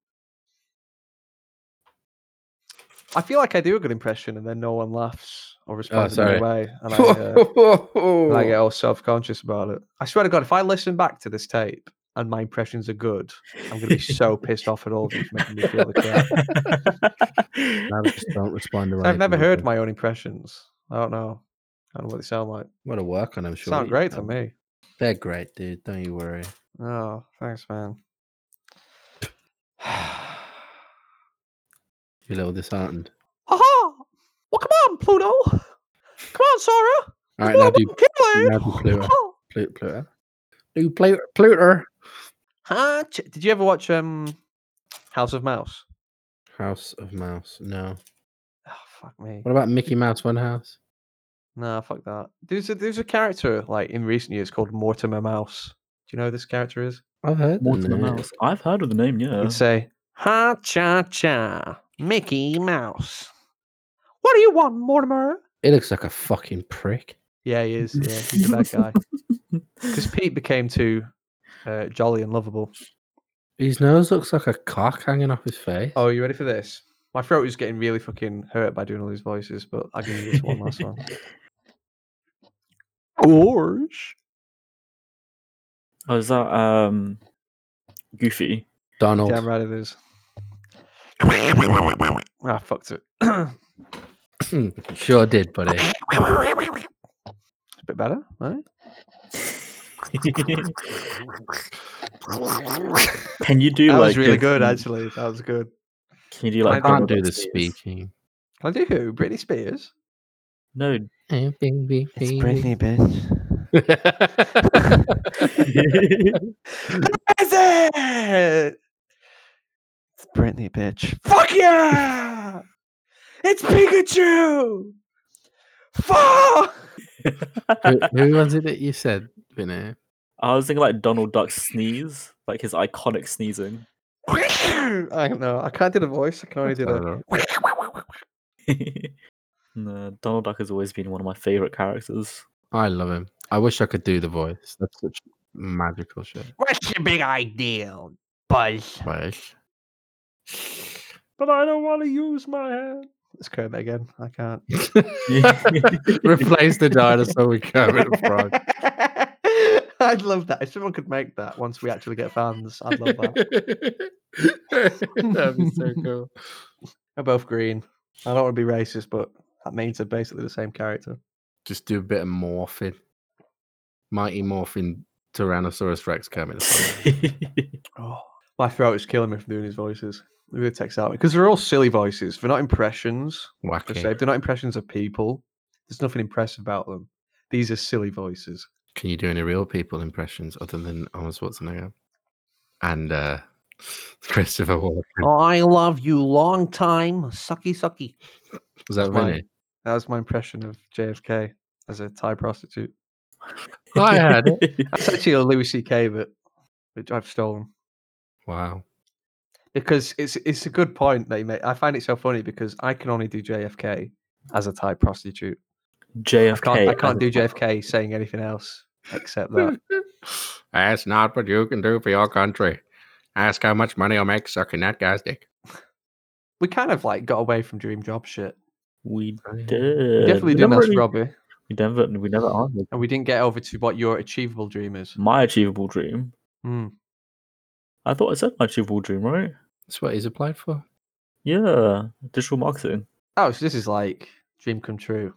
I feel like I do a good impression, and then no one laughs or responds in any Oh, way, and I, uh, and I get all self-conscious about it. I swear to God, if I listen back to this tape and my impressions are good, I'm going to be so pissed off at all of you for making me feel the crap. Now just don't respond to I've never heard my own impressions. I don't know. I don't know what they sound like. I'm gonna work on them. Sure, Sound great to me. They're great, dude. Don't you worry. Oh, thanks, man. You little disheartened. Aha! Well, come on, Pluto. Come on, Sora. All right, now do kill now do Pluto. Pluto. Pluto. Do Pluto. Pluto. Huh? Ch- Did you ever watch um House of Mouse? House of Mouse. No. Oh, fuck me. What about Mickey Mouse One House? No, fuck that. There's a there's a character like in recent years called Mortimer Mouse. Do you know who this character is? I've heard the Mortimer name. Mouse. I've heard of the name, yeah. He'd say, "Ha cha cha, Mickey Mouse." What do you want, Mortimer? It looks like a fucking prick. Yeah, he is. Yeah, he's a bad guy. Because Pete became too uh, jolly and lovable. His nose looks like a cock hanging off his face. Oh, you ready for this? My throat is getting really fucking hurt by doing all these voices, but I'll give you this one last one. Gorge. Oh, is that um Goofy? Donald. Damn right it is. Ah, fucked it. sure did, buddy. It's a bit better, right? Can you do That like was really if good, actually. That was good. Can you do I can't do the Spears? speaking. Can I do who? Britney Spears? No. Hey, baby, baby. bitch. Is it? It's Britney, bitch. Fuck yeah! It's Pikachu! Fuck! who, who was it that you said, Vinny? I was thinking like Donald Duck sneeze, like his iconic sneezing. I don't know. I can't do the voice. I can only do the. no, Donald Duck has always been one of my favorite characters. I love him. I wish I could do the voice. That's such magical shit. What's your big idea, Buzz? Voice. But I don't want to use my hand. Let's Kermit again. I can't. Replace the dinosaur with Kermit the Frog. I'd love that. If someone could make that once we actually get fans, I'd love that. That'd be so cool. They're both green. I don't want to be racist, but that means they're basically the same character. Just do a bit of morphing. Mighty Morphin Tyrannosaurus Rex Kermit the Frog. Oh, my throat is killing me from doing these voices. It really takes out because they're all silly voices. They're not impressions. Per. Wacky. They're not impressions of people. There's nothing impressive about them. These are silly voices. Can you do any real people impressions other than Arnold Schwarzenegger? And uh Christopher Walken. I love you long time. Sucky, sucky. Was that mine. Vinny? That was my impression of JFK as a Thai prostitute. I had it. That's actually a Louis C.K. bit, which I've stolen. Wow. because it's it's a good point they make. I find it so funny because I can only do JFK as a Thai prostitute. I JFK. can't, I can't do JFK saying anything else except that. That's not what you can do for your country. Ask how much money I'll make sucking that guy's dick. we kind of like got away from dream job shit We yeah. did. Definitely we didn't ask really- Robbie, We never, we never answered. and we didn't get over to what your achievable dream is. My achievable dream. Hmm. I thought I said my achievable dream, right? That's what he's applied for. Yeah, digital marketing. Oh, so this is like dream come true.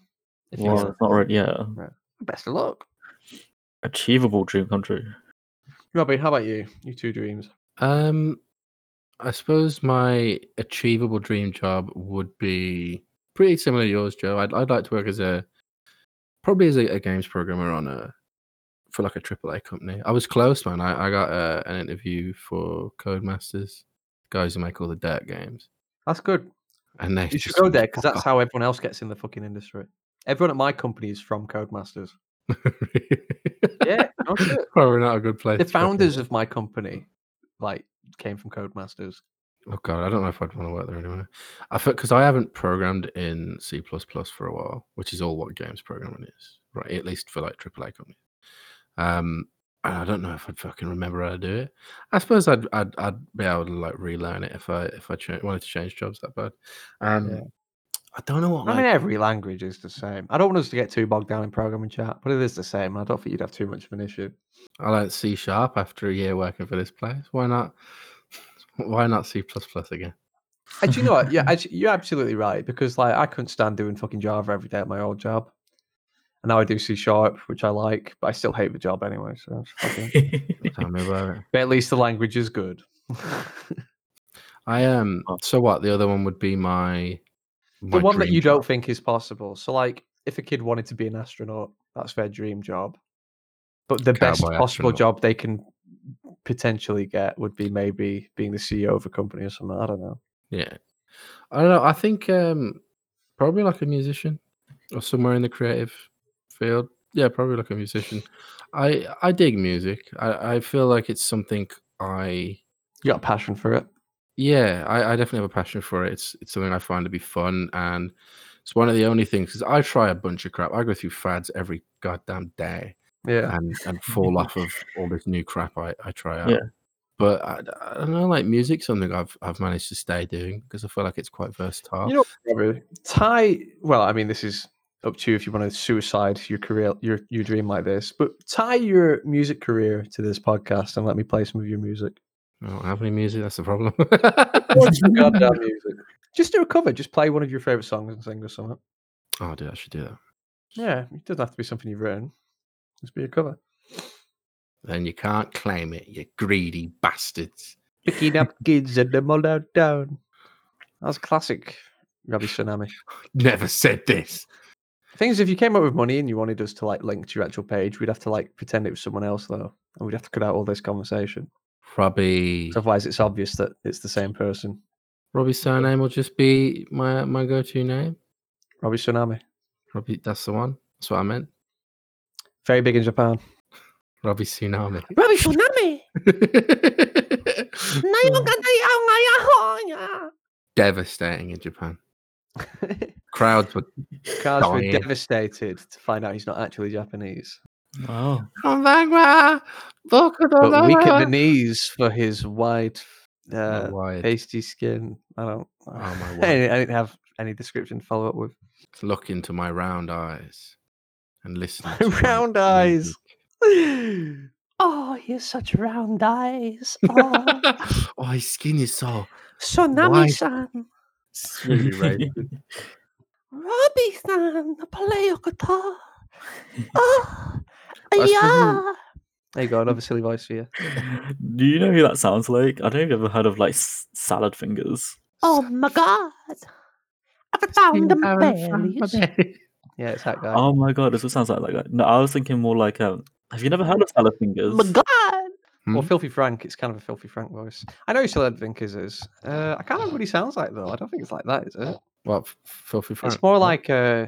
If Well, will. it's not right. Yeah, Best of luck. achievable dream come true. Robbie, how about you? You two dreams. Um, I suppose my achievable dream job would be pretty similar to yours, Joe. I'd I'd like to work as a probably as a, a games programmer on a for like a AAA company. I was close, man. I, I got uh, an interview for Codemasters, guys who make all the dirt games, That's good. and they You should go there because fuck that's how everyone else gets in the fucking industry. Everyone at my company is from Codemasters. Yeah, no shit. probably not a good place. The founders of my company, like, came from Codemasters. Oh god, I don't know if I'd want to work there anyway. I because I haven't programmed in C for a while, which is all what games programming is, right? At least for like AAA companies. Um, and I don't know if I'd fucking remember how to do it. I suppose I'd I'd, I'd be able to like relearn it if I if I cha- wanted to change jobs that bad. Um, Yeah. I don't know what. I mean, every language is the same. I don't want us to get too bogged down in programming chat, but it is the same. I don't think you'd have too much of an issue. I learned C sharp after a year working for this place. Why not? Why not C plus plus again? Do you know what? Yeah, actu- you're absolutely right because like I couldn't stand doing fucking Java every day at my old job, and now I do C sharp, which I like, but I still hate the job anyway. So, fucking- Tell me about it. but at least the language is good. I um. Oh. So what? The other one would be my. The one that you job. don't think is possible. So, like, if a kid wanted to be an astronaut, that's their dream job. But the best Cowboy possible astronaut. job they can potentially get would be maybe being the CEO of a company or something. I don't know. Yeah. I don't know. I think um probably like a musician or somewhere in the creative field. Yeah, probably like a musician. I I dig music. I, I feel like it's something I You got a passion for it. Yeah, I, I definitely have a passion for it. It's it's something I find to be fun and it's one of the only things because I try a bunch of crap. I go through fads every goddamn day Yeah. and and fall off of all this new crap I, I try out. Yeah. But I, I don't know, like music, something I've I've managed to stay doing because I feel like it's quite versatile. You know, tie. Well, I mean, this is up to you if you want to suicide your career, your your dream like this. But tie your music career to this podcast and let me play some of your music. I don't have any music. That's the problem. What's the goddamn music? Just do a cover. Just play one of your favorite songs and sing or something. oh, dude, I should do that. Yeah, it doesn't have to be something you've written. Just be a cover. Then you can't claim it, you greedy bastards. Picking up kids and them all out down. That's classic Robbie Tsunami. Never said this. Thing is, if you came up with money and you wanted us to like link to your actual page, we'd have to like pretend it was someone else though, and we'd have to cut out all this conversation. Robbie. 'Cause Otherwise, it's obvious that it's the same person. Robbie's surname will just be my my go-to name. Robbie Tsunami. Robbie, that's the one. That's what I meant. Very big in Japan. Robbie Tsunami. Robbie Tsunami! Devastating in Japan. Crowds were Cars were Dying. devastated to find out he's not actually Japanese. Wow. Come back, ma. Look But weak at the knees for his wide, uh, wide. pasty skin. I don't. Oh, my I word. didn't, I didn't have any description to follow up with. Look into my round eyes and listen. to my Round eyes. music. Oh, he has such round eyes. Oh, oh, his skin is so Tsunami-san. it's really racist. Robbie-san, play your guitar. Oh, That's yeah. There you go, another silly voice for you. Do you know who that sounds like? I don't know if you've ever heard of like s- salad fingers. Oh my God. I found the berries. Yeah, it's that guy. Oh my god, this what sounds like that guy. No, I was thinking more like um. Have you never heard of salad fingers? My God. Well, Hmm? Filthy Frank, it's kind of a Filthy Frank voice. I know who Salad Fingers is. Uh, I can't remember what he sounds like, though. I don't think it's like that, is it? What f- filthy Frank? It's more like, uh,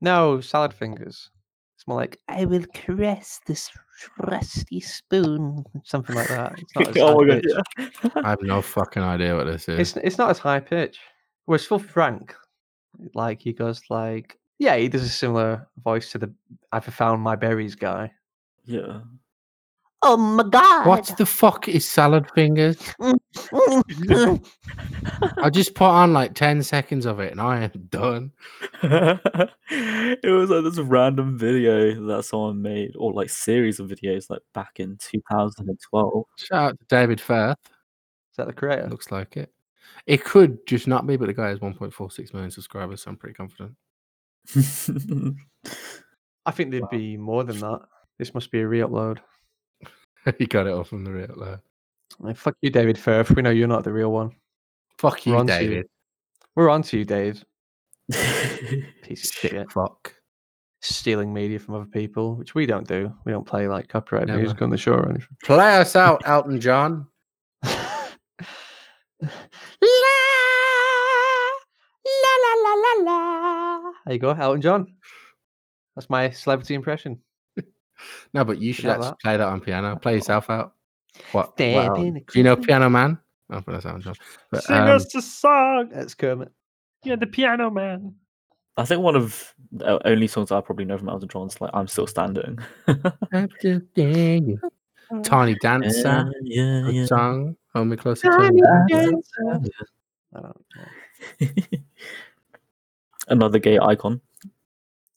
no, Salad Fingers. It's more like I will caress this rusty spoon. something like that. It's not oh my god, yeah. I have no fucking idea what this is. It's, it's not as high pitch. Whereas Filthy Frank, like, he goes like, yeah, he does a similar voice to the I've found my berries guy. yeah. Oh my God. What the fuck is salad fingers? Mm. I'll just put on like 10 seconds of it and I am done. it was like this random video that someone made, or like series of videos, like back in 2012. Shout out to David Firth. Is that the creator? Looks like it. It could just not be, but the guy has 1.46 million subscribers, so I'm pretty confident. I think there'd be more than that. This must be a re-upload. he got it off from the real low. Like, fuck you, David Firth. We know you're not the real one. Fuck We're you, on to you. David. We're on to you, Dave. Piece of shit. Fuck. Stealing media from other people, which we don't do. We don't play like copyright Never. music on the show or anything. Play us out, Elton John. La la la la la. la. There you go, Elton John. That's my celebrity impression. No, but you should actually that. play that on piano. Play yourself out. What? what Dead else? in a Do you know Piano Man? Oh, but that's Elton John. But, Sing um, us a song. That's Kermit. Yeah, the piano man. I think one of the only songs I probably know from Elton John's like "I'm Still Standing." Tiny Dancer. yeah, Good yeah. song. Hold me closer. to Tiny dancer. I don't know. Another gay icon.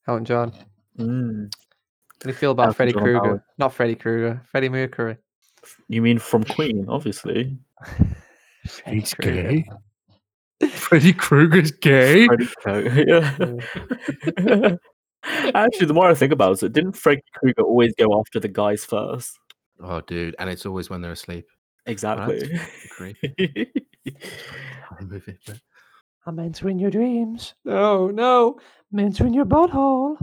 Elton John. Mm. How do you feel about Elton Freddie John Krueger? Not Freddy Krueger. Freddie Mercury. You mean from Queen, obviously. He's Krueger. gay. Freddy Krueger's gay. Freddy Krueger. Yeah. Actually, the more I think about it, didn't Freddy Krueger always go after the guys first? Oh, dude. And it's always when they're asleep. Exactly. creepy. Funny movie, but- I'm entering your dreams. No, no. I'm entering your butthole.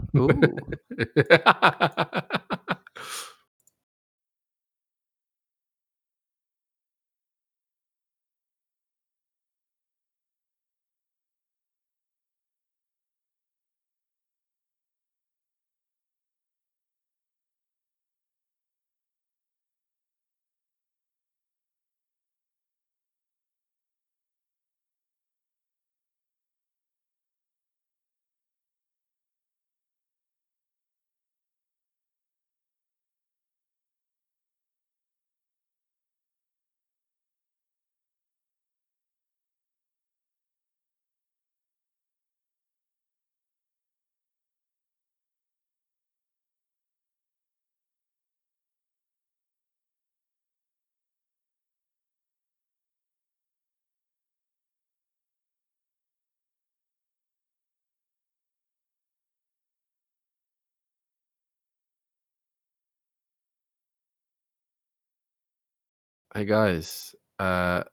Hey, guys. Uh,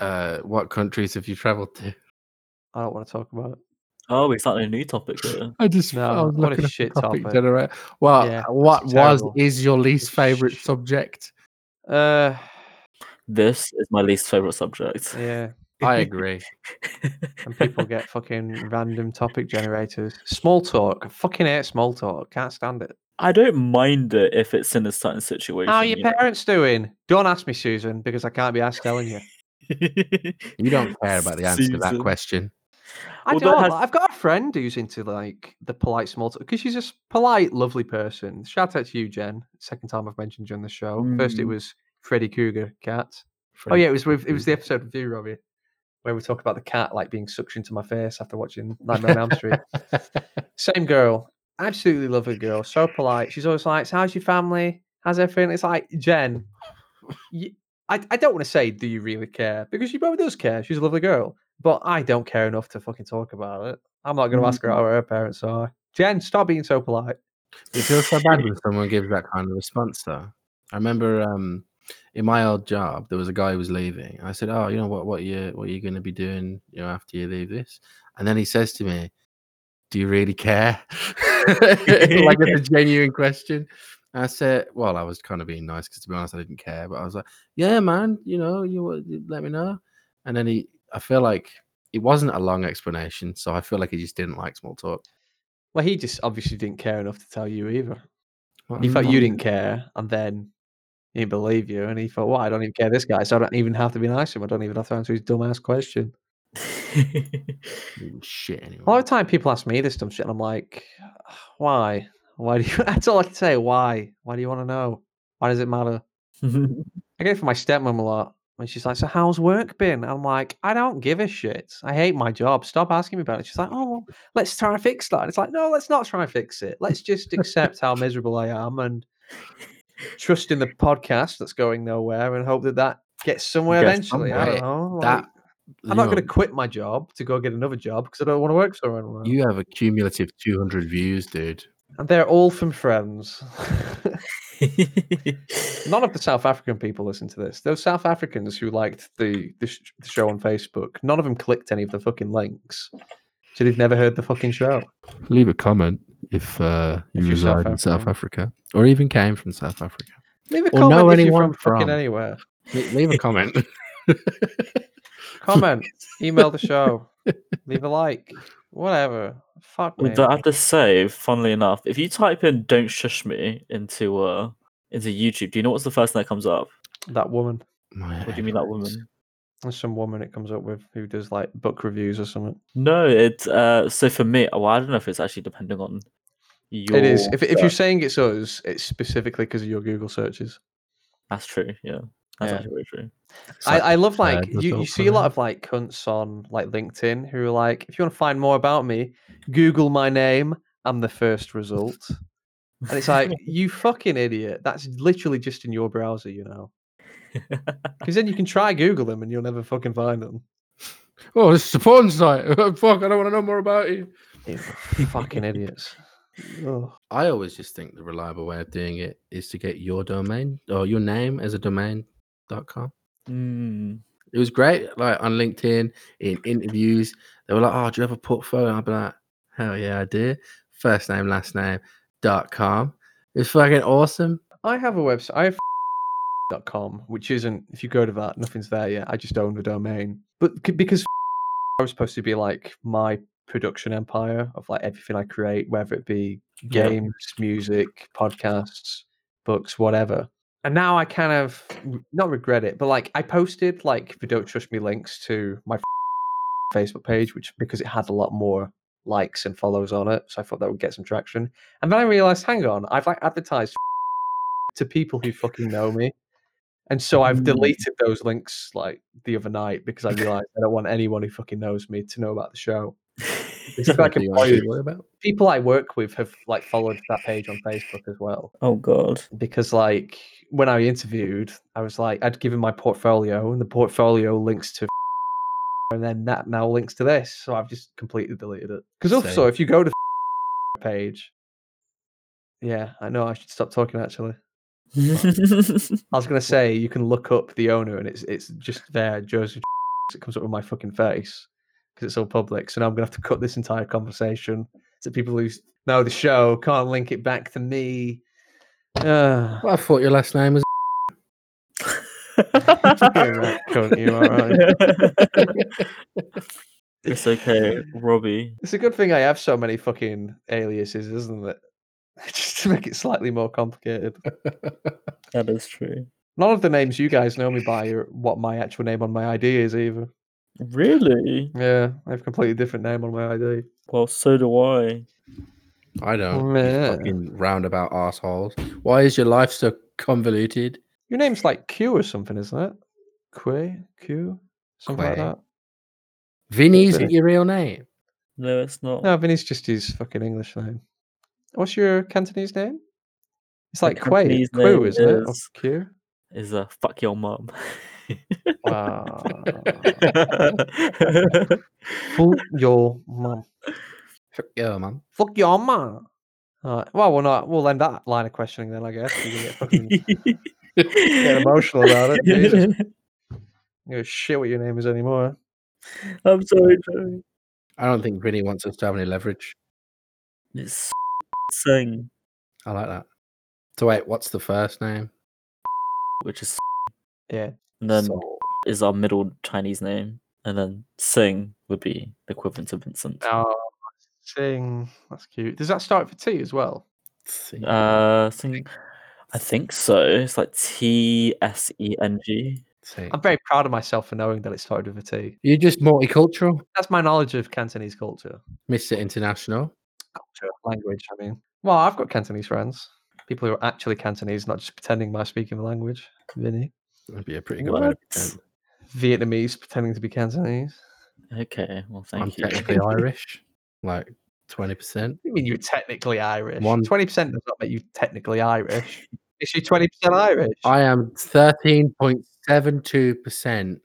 uh, what countries have you traveled to? I don't want to talk about it. oh, we started a new topic here. I just No, I was what looking at the shit topic topic. generator. Well, Yeah, what was is your least favorite Shit. subject? Uh, This is my least favorite subject. yeah. I agree. And people get fucking random topic generators. Small talk. I fucking hate small talk. Can't stand it. I don't mind it if it's in a certain situation. How are your you know? parents doing? Don't ask me, Susan, because I can't be asked telling you. You don't care about the answer to that question. I well, don't. Has... I've got a friend who's into like the polite small talk because she's a s- polite, lovely person. Shout out to you, Jen. Second time I've mentioned you on the show. First, it Mm. was Freddy Krueger cat. Oh yeah, it was with it was the episode with you, Robbie, where we talk about the cat like being suctioned to my face after watching Nightmare on Elm Street. Same girl, absolutely lovely girl, so polite. She's always like, "How's your family? How's everything?" It's like Jen. I I don't want to say, do you really care? Because she probably does care. She's a lovely girl, but I don't care enough to fucking talk about it. I'm not going to ask her how her parents are. Jen, stop being so polite. It feels so bad when someone gives that kind of response, though. I remember um, in my old job, there was a guy who was leaving. I said, "Oh, you know what? What you what are you going to be doing? You know, after you leave this?" And then he says to me, "Do you really care?" like it's a genuine question. I said, "Well, I was kind of being nice because, to be honest, I didn't care." But I was like, "Yeah, man, you know, you, you let me know." And then he, I feel like it wasn't a long explanation, so I feel like he just didn't like small talk. Well, he just obviously didn't care enough to tell you either. Well, He I'm thought you didn't care, and then he didn't believe you, and he thought, "Well, I don't even care this guy, so I don't even have to be nice to him. I don't even have to answer his dumbass question." Shit anyway. A lot of time, people ask me this dumb shit, and I'm like, "Why? Why do you?" That's all I can say. Why? Why do you want to know? Why does it matter? I get it from my stepmom a lot. And she's like, "So how's work been?" I'm like, "I don't give a shit. I hate my job. Stop asking me about it." She's like, "Oh, well, let's try and fix that." And it's like, "No, let's not try and fix it. Let's just accept how miserable I am and trust in the podcast that's going nowhere and hope that that gets somewhere Gets eventually." I don't know. That like, I'm not going to quit my job to go get another job because I don't want to work somewhere anymore. You have a cumulative 200 views, dude. And they're all from friends. None of the South African people listen to this. Those South Africans who liked the, the, sh- the show on Facebook, none of them clicked any of the fucking links. So they've never heard the fucking show. Leave a comment if uh, you you're South reside in South Africa or even came from South Africa. Leave a Or comment know if you're anyone from fucking anywhere. Le- Leave a comment. Comment, email the show, leave a like, whatever. Fuck me. I have to say, funnily enough, if you type in "Don't shush me" into uh into YouTube, do you know what's the first thing that comes up? That woman. My What do you mean that woman? There's some woman it comes up with who does like book reviews or something. No, it's uh. So for me, well, I don't know if it's actually depending on your. It is. If, if you're saying it's us, it's specifically because of your Google searches. that's true. Yeah, that's Yeah. actually very true. It's I, I love like third you, you see a lot of like cunts on like LinkedIn who are like, if you want to find more about me, Google my name. I'm the first result. And it's like, you fucking idiot. That's literally just in your browser, you know. Because then you can try Google them and you'll never fucking find them. Oh, this is a porn site. Fuck, I don't want to know more about you. You fucking idiots. Ugh. I always just think the reliable way of doing it is to get your domain or your name as a domain.com. Mm. It was great. Like on LinkedIn, in interviews, they were like, Oh, do you have a portfolio? I'd be like, Hell yeah, I do. First name, last name, dot com. It's fucking awesome. I have a website. I have dot com, which isn't. If you go to that, nothing's there yet. I just own the domain. But c- because I was supposed to be like my production empire of like everything I create, whether it be Yeah. games, music, podcasts, books, whatever. And now I kind of not regret it, but like I posted like the Don't Shush Me links to my Facebook page, which because it had a lot more likes and follows on it, so I thought that would get some traction. And then I realized, hang on, I've like advertised to people who fucking know me. And so I've Mm. deleted those links like the other night because I realized I don't want anyone who fucking knows me to know about the show. Like do you want to employees, worry about? people I work with have like followed that page on Facebook as well. oh God. Because like when I interviewed, I was like I'd given my portfolio and the portfolio links to and then that now links to this. So I've just completely deleted it. Because also if you go to the page, yeah, I know I should stop talking actually. I was gonna say you can look up the owner and it's it's just there, Joseph. It comes up with my fucking face because it's all public. So now I'm gonna have to cut this entire conversation so people who know the show can't link it back to me. Uh, Well, I thought your last name was. right, you all right? it's okay, Robbie. It's a good thing I have so many fucking aliases, isn't it? Just to make it slightly more complicated. That is true. None of the names you guys know me by are what my actual name on my ID is either. Really? Yeah, I have a completely different name on my ID. Well, so do I. I don't. you Fucking roundabout assholes. Why is your life so convoluted? Your name's like Q or something, isn't it? Quay? Q? Something like Quay. that. Vinny's Vinny. your real name. No, it's not. No, Vinny's just his fucking English name. What's your Cantonese name? It's like Quay, Quay, isn't it? Or Q? Is a fuck your mum. Wow. Fuck your mum. Fuck your man. Fuck your mum. Alright, Well, we'll not. We'll end that line of questioning then, I guess. You can get fucking get emotional about it. Jesus. You know, shit what your name is anymore. I'm sorry, Joey. I don't think Vinny wants us to have any leverage. It's sing, I like that. So wait, what's the first name? which is Yeah. And then So- is our middle Chinese name, and then sing would be the equivalent to Vincent. Oh, sing. That's cute. Does that start for T as well? see. Uh, sing. I think so. It's like T S E N G. see. I'm very proud of myself for knowing that it started with a T. You're just multicultural, That's my knowledge of Cantonese culture. Mr. International. Culture, language, I mean. Well, I've got Cantonese friends. People who are actually Cantonese, not just pretending by speaking the language. Vinny. That'd be a pretty good way to What? Vietnamese pretending to be Cantonese. Okay, well, thank I'm thank you. technically Irish, like twenty percent. You mean you're technically Irish? One- Twenty percent does not make you technically Irish. Is she twenty percent Irish? I am thirteen point seven two percent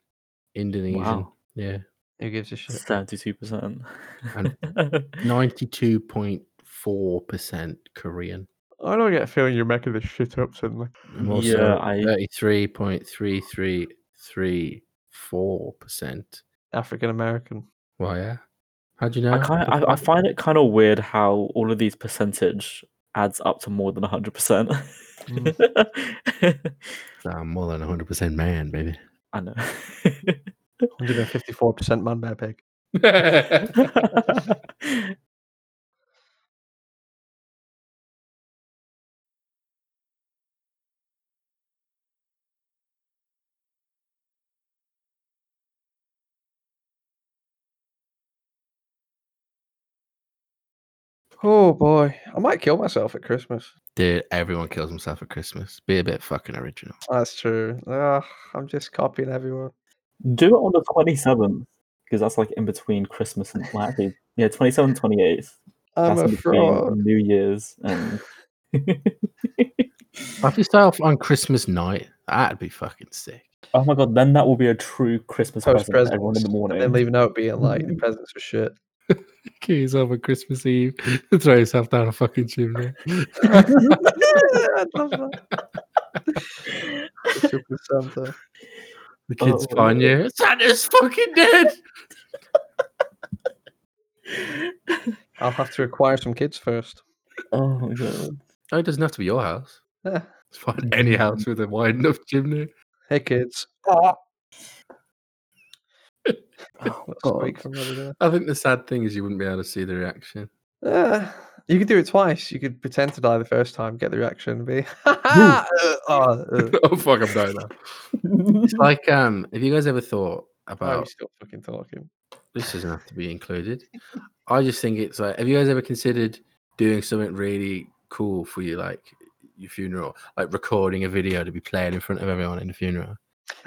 Indonesian. Wow. Yeah, Who gives a shit? Seventy-two percent. And- ninety two point four percent Korean. I don't get a feeling you're making this shit up suddenly. I'm also Yeah, I- thirty three point three three three four percent. African American. Well, yeah. How do you know? I kind What the I, I find it kind of weird how all of these percentage adds up to more than hundred percent. I'm more than hundred percent man, baby. I know. 154% man bear pig. Oh boy, I might kill myself at Christmas. Dude, everyone kills himself at Christmas. Be a bit fucking original. That's true. Ugh, I'm just copying everyone. Do it on the twenty seventh because that's like in between Christmas and well, actually, yeah, 27th, 28th. I'm That's a fraud. New Year's and Have yourself on Christmas night. That'd be fucking sick. oh my god, then that will be a true Christmas Post present for everyone presents. in the morning. And then leave a note being like, the presents were shit. Kill yourself on Christmas Eve. Throw yourself down a fucking chimney. I'd love that. Super Santa. The kids Oh. find you. Santa's fucking dead. I'll have to acquire some kids first. oh my god. Oh, it doesn't have to be your house. Yeah. Just find any house with a wide enough chimney. Hey kids. Oh, Oh, Let's God. squeak from over there. I think the sad thing is you wouldn't be able to see the reaction. Uh, you could do it twice. You could pretend to die the first time, get the reaction, and be, uh, oh, uh. oh fuck, I'm dying now. It's like um, have you guys ever thought about still fucking talking? this doesn't have to be included. I just think it's like, have you guys ever considered doing something really cool for you, like your funeral, like recording a video to be played in front of everyone in the funeral?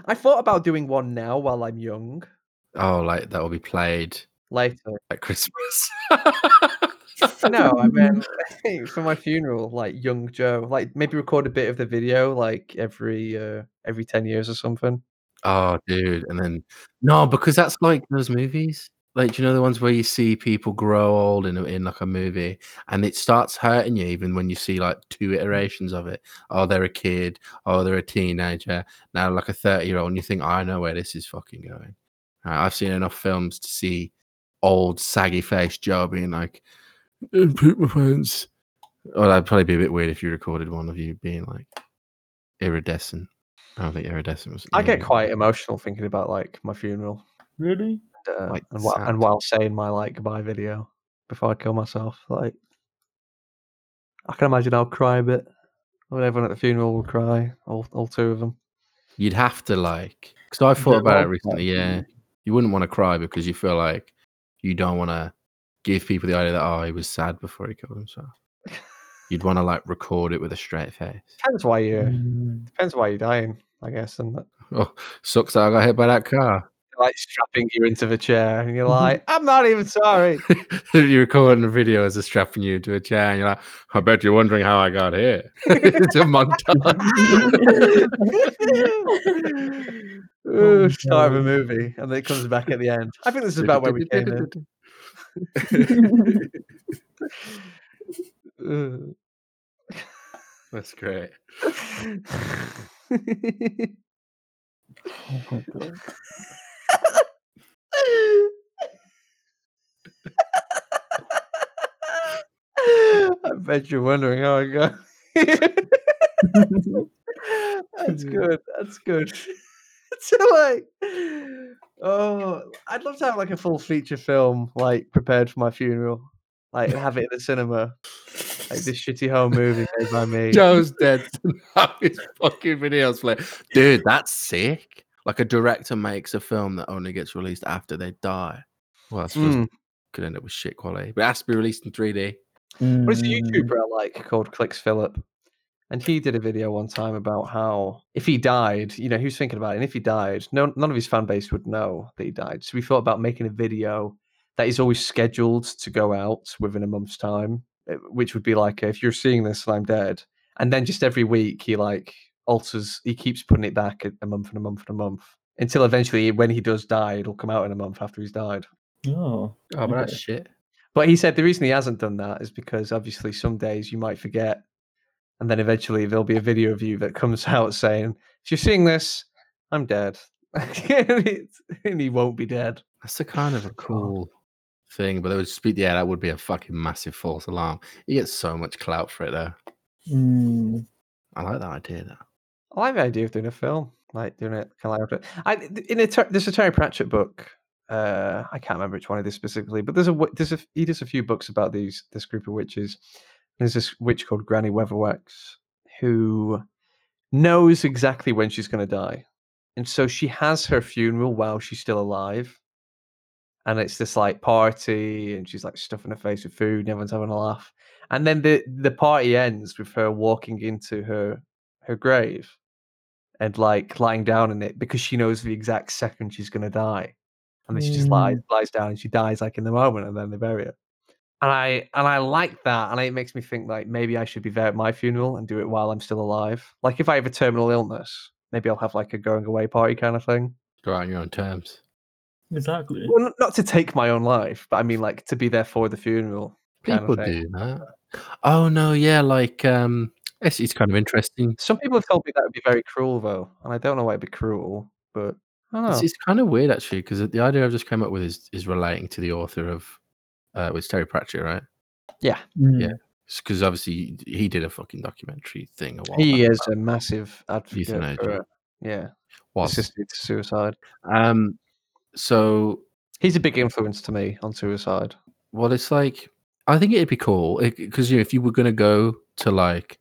I thought about doing one now while I'm young. Oh, like that will be played Later. at Christmas. No, I mean for my funeral, like young Joe, like maybe record a bit of the video like every uh every ten years or something. Oh, dude, and then no, because that's like those movies. Like, you know the ones where you see people grow old in in like a movie, and it starts hurting you even when you see like two iterations of it. Oh, they're a kid. Oh, they're a teenager. Now, like a thirty-year-old, and you think, I know where this is fucking going. Right, I've seen enough films to see old, saggy-faced Joe being like, "Don't poop my pants." Well, that'd probably be a bit weird if you recorded one of you being like iridescent. I don't think iridescent was. I get quite emotional thinking about like my funeral really? uh, Like, and, whi- sad. and while saying my like goodbye video before I kill myself. Like, I can imagine I'll cry a bit. When everyone at the funeral will cry, all all two of them. You'd have to like, because I thought Yeah, about it recently. like, Yeah, you wouldn't want to cry because you feel like you don't want to give people the idea that oh he was sad before he killed himself. You'd want to like record it with a straight face. Depends why you Mm. depends why you're dying, I guess, and that Oh, sucks that I got hit by that car. like strapping you into the chair, and you're like, I'm not even sorry. you're recording a video as they're strapping you to a chair, and you're like, I bet you're wondering how I got here. it's a montage. Ooh, start of a movie, and then it comes back at the end. I think this is about where we came in. That's great. Oh my god. I bet you're wondering how I got. That's good. That's good. so like, oh, I'd love to have like a full feature film like prepared for my funeral, like have it in the cinema, like this shitty home movie made by me. Joe's dead. so now his fucking videos play. Dude, that's sick. Like a director makes a film that only gets released after they die. Well, I suppose Mm. could end up with shit quality, but it has to be released in 3D. What is a Mm. YouTuber I like called Clicks Philip? And he did a video one time about how if he died, you know, he was thinking about it, and if he died, no, none of his fan base would know that he died. So we thought about making a video that is always scheduled to go out within a month's time, eh, which would be like if you're seeing this, and I'm dead, and then just every week he like alters, he keeps putting it back a, a month and a month and a month until eventually, when he does die, it'll come out in a month after he's died. Oh, Oh, but that's shit. But he said the reason he hasn't done that is because obviously some days you might forget, and then eventually there'll be a video of you that comes out saying, "If you're seeing this, I'm dead," and, he won't be dead. That's a kind of a cool thing, but it would speak. Yeah, that would be a fucking massive false alarm. You get so much clout for it, though. Mm, I like that idea. Though. I like the idea of doing a film, like doing it kind of like I in a Ter- there's a Terry Pratchett book. Uh, I can't remember which one of it is specifically, but there's a there's a he does a few books about these this group of witches. There's this witch called Granny Weatherwax who knows exactly when she's going to die, and so she has her funeral while she's still alive. And it's this like party, and she's like stuffing her face with food, and everyone's having a laugh. And then the the party ends with her walking into her her grave and like lying down in it because she knows the exact second she's going to die and then she just lies mm. lies down and she dies like in the moment and then they bury her and i and i like that and it makes me think like maybe i should be there at my funeral and do it while i'm still alive like if i have a terminal illness maybe i'll have like a going away party kind of thing Go out on your own terms. exactly. well, not to take my own life but i mean like to be there for the funeral kind People of thing do that. Oh no, yeah, like um, it's, it's kind of interesting. some people have told me that would be very cruel though and i don't know why it'd be cruel but i don't know It's, it's kind of weird actually because the idea I've just come up with is is relating to the author of, uh, with Terry Pratchett, right? yeah Mm, Because obviously he did a fucking documentary thing a while. he back is a massive advocate euthanasia. for yeah was. assisted suicide. Um, so He's a big influence to me on suicide. well, it's like I think it'd be cool because you know, if you were gonna go to like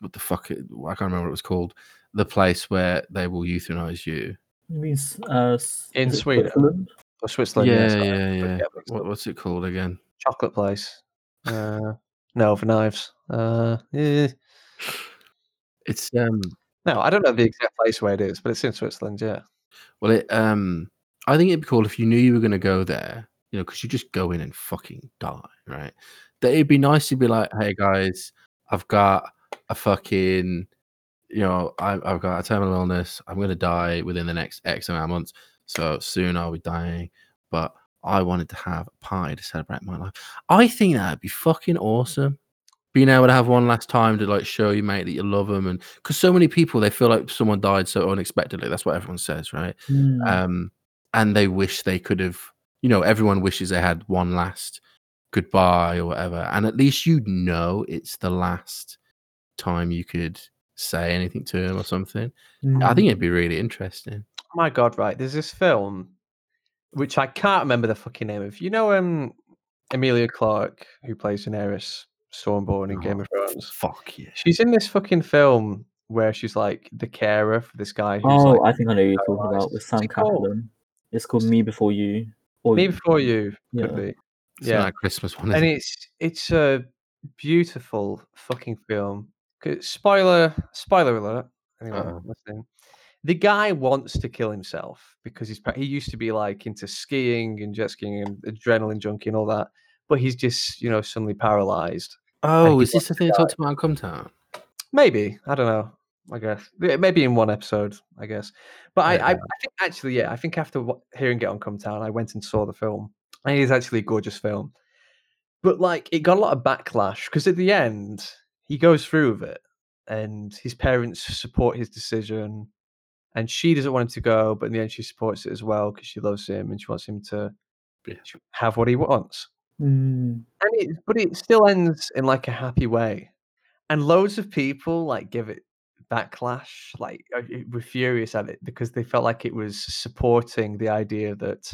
what the fuck I can't remember what it was called, the place where they will euthanize you. it means, uh, In Sweden? Switzerland? Or Switzerland, yeah, yes. I- yeah, yeah. What, what's it called again? Chocolate place. Uh, no, for knives. Uh, yeah. It's um No, I don't know the exact place where it is, but it's in Switzerland. Yeah. well it um I think it'd be cool if you knew you were gonna go there, you know, because you just go in and fucking die, right? That it'd be nice to be like, hey guys, I've got a fucking you know, I, I've got a terminal illness. I'm going to die within the next X amount of months. So soon I'll be dying. But I wanted to have a party to celebrate my life. I think that'd be fucking awesome. Being able to have one last time to like show you, mate, that you love them. And because so many people, they feel like someone died so unexpectedly. That's what everyone says, right? Mm, Um, and they wish they could have, you know, everyone wishes they had one last goodbye or whatever. And at least you'd know it's the last time you could say anything to him or something. I mm. think it'd be really interesting. My God, right. There's this film, which I can't remember the fucking name of. You know, um, Emilia Clarke, who plays Daenerys Stormborn in Game Oh, of Thrones. Fuck yeah. She's in this fucking film where she's like the carer for this guy who's Oh, like I think I know who you're talking about with Sam? Claflin. It's called Me Before You. Or Me Before You could Yeah. be. It's Yeah. Christmas one. And it? it's it's a beautiful fucking film. Spoiler spoiler alert. Anyone Uh-oh. The guy wants to kill himself because he's he used to be like into skiing and jet skiing and adrenaline junkie and all that, but he's just you know suddenly paralyzed. Oh, is this the thing die. talked about on Cum Town? Maybe I don't know. I guess maybe in one episode. I guess, but I, I I think actually yeah I think after hearing it on Cum Town, I went and saw the film. And it is actually a gorgeous film, but like it got a lot of backlash because at the end he goes through with it, and his parents support his decision, and she doesn't want him to go, but in the end she supports it as well because she loves him and she wants him to Yeah. have what he wants. Mm, and it but it still ends in like a happy way. And loads of people like give it backlash like uh, were furious at it because they felt like it was supporting the idea that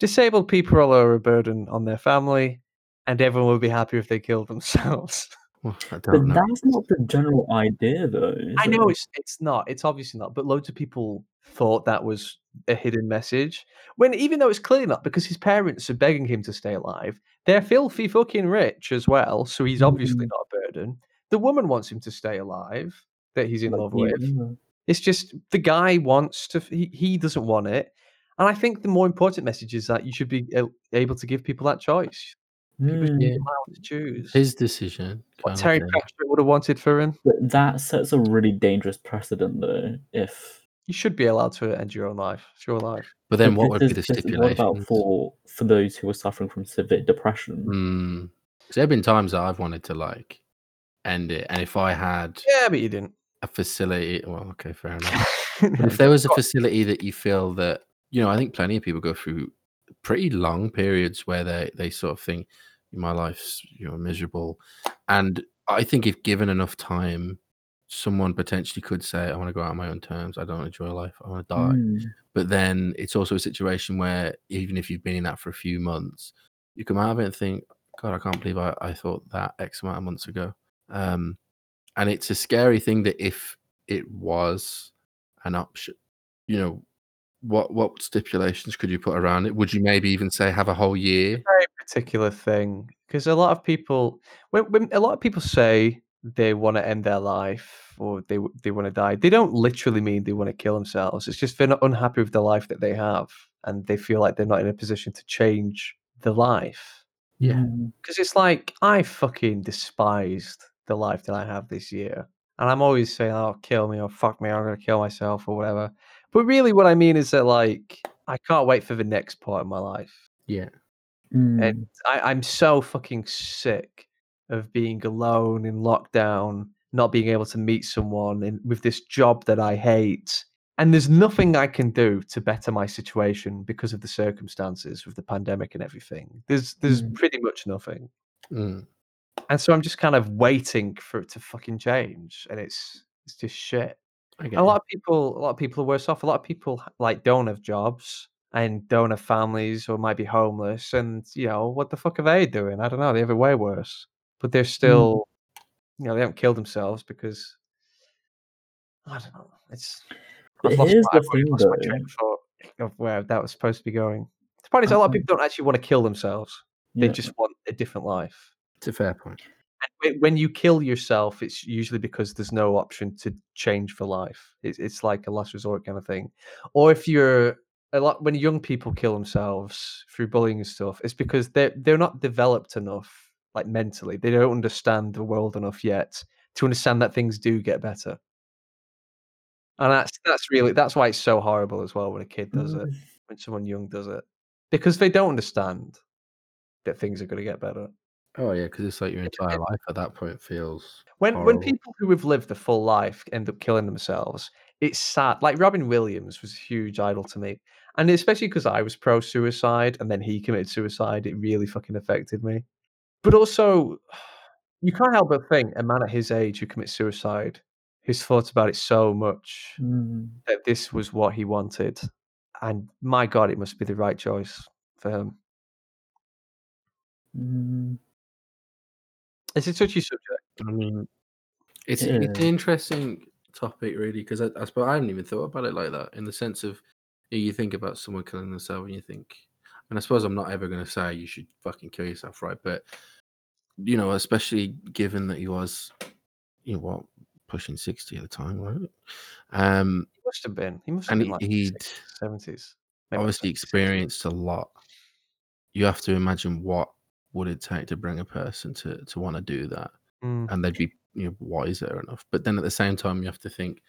disabled people are a burden on their family and everyone would be happy if they killed themselves Well, But know. that's not the general idea, though. i know it? it's it's not it's obviously not but loads of people thought that was a hidden message when even though it's clearly not because his parents are begging him to stay alive they're filthy fucking rich as well so he's obviously Mm. not a burden The woman wants him to stay alive that he's in Like, love with. yeah. It's just the guy wants to. He, he doesn't want it, and I think the more important message is that you should be able to give people that choice. People should be Mm. allowed to choose. His decision. what Terry thing. Pratchett would have wanted for him. But that sets a really dangerous precedent, though. If You should be allowed to end your own life. It's your life. But then but what would be the this- this- What about for for those who are suffering from severe depression? Mm. 'Cause there have been times that I've wanted to like end it, and if I had Yeah, but you didn't. a facility, well, okay, fair enough. But if there was a facility that you feel that you know, I think plenty of people go through pretty long periods where they they sort of think my life's you know miserable, and I think if given enough time, someone potentially could say, "I want to go out on my own terms. I don't enjoy life. I want to die." Mm. But then it's also a situation where even if you've been in that for a few months, you come out of it and think, God, I can't believe I, I thought that X amount of months ago. Um, and it's a scary thing that if it was an option, you know, what what stipulations could you put around it? Would you maybe even say have a whole year? very particular thing because a lot of people when, when a lot of people say they want to end their life or they they want to die they don't literally mean they want to kill themselves it's just they're not unhappy with the life that they have and they feel like they're not in a position to change the life Yeah. Mm. because it's like i fucking despised the life that i have this year and i'm always saying oh kill me or fuck me i'm gonna kill myself or whatever but really what i mean is that like i can't wait for the next part of my life Yeah. Mm. and I, I'm so fucking sick of being alone in lockdown, not being able to meet someone, and with this job that I hate. And there's nothing I can do to better my situation because of the circumstances with the pandemic and everything. There's there's Mm. pretty much nothing. Mm. And so I'm just kind of waiting for it to fucking change, and it's it's just shit. I And get a you. lot of people, a lot of people are worse off. A lot of people like don't have jobs and don't have families or might be homeless. And you know what the fuck are they doing? I don't know. They have it way worse, but they're mm. still, you know, they haven't killed themselves because I don't know. It's I've lost my- thing, lost my train of where that was supposed to be going. The point is, a lot of people don't actually want to kill themselves. They Yeah. just want a different life. It's a fair point. When- you kill yourself, it's usually because there's no option to change for life. It's, it's like a last resort kind of thing. Or if you're a lot when young people kill themselves through bullying and stuff, it's because they're they're not developed enough, like mentally. They don't understand the world enough yet to understand that things do get better. And that's that's really that's why it's so horrible as well when a kid does it, Mm. when someone young does it, because they don't understand that things are going to get better. Oh yeah, because it's like your entire life at that point feels When when people who have lived a full life end up killing themselves, it's sad. Like Robin Williams was a huge idol to me, and especially because I was pro suicide, and then he committed suicide, it really fucking affected me. But also, you can't help but think a man at his age who commits suicide, who's thought about it so much Mm. that this was what he wanted, and my God, it must be the right choice for him. Mm. It's such a touchy subject. I mean, it's It it's an interesting topic, really, because I, I suppose I haven't even thought about it like that. In the sense of, you think about someone killing themselves, and you think, and I suppose I'm not ever going to say you should fucking kill yourself, right? But you know, especially given that he was, you know, what pushing sixty at the time, right? Um, He must have been. He must have been like he'd seventies. obviously experienced a lot. You have to imagine what would it take to bring a person to to want to do that. Mm. and they'd be you know wiser enough. But then at the same time, you have to think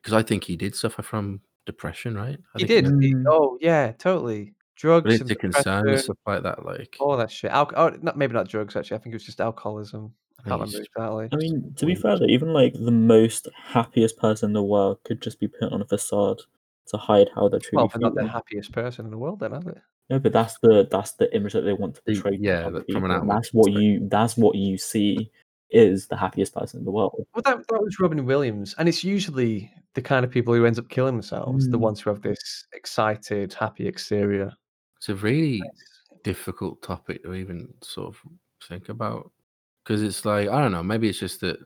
because I think he did suffer from depression, right? I He did. he- Mm. oh yeah, totally. Drugs and Related concerns and stuff like that. Like, all that shit. Alco- oh, not, maybe not drugs actually. I think it was just alcoholism. I I can't remember exactly. I mean, to be fair, though, even like the most happiest person in the world could just be put on a facade to hide how they're truly Well, they're not the happiest person in the world, then, are they? No, but that's the that's the image that they want to portray. yeah, other that- from an people, and outward that's what you that's what you see is the happiest person in the world. Well, that, that was Robin Williams, and it's usually the kind of people who ends up killing themselves, the Mm. ones who have this excited, happy exterior. it's a really It's- difficult topic to even sort of think about because it's like I don't know. Maybe it's just that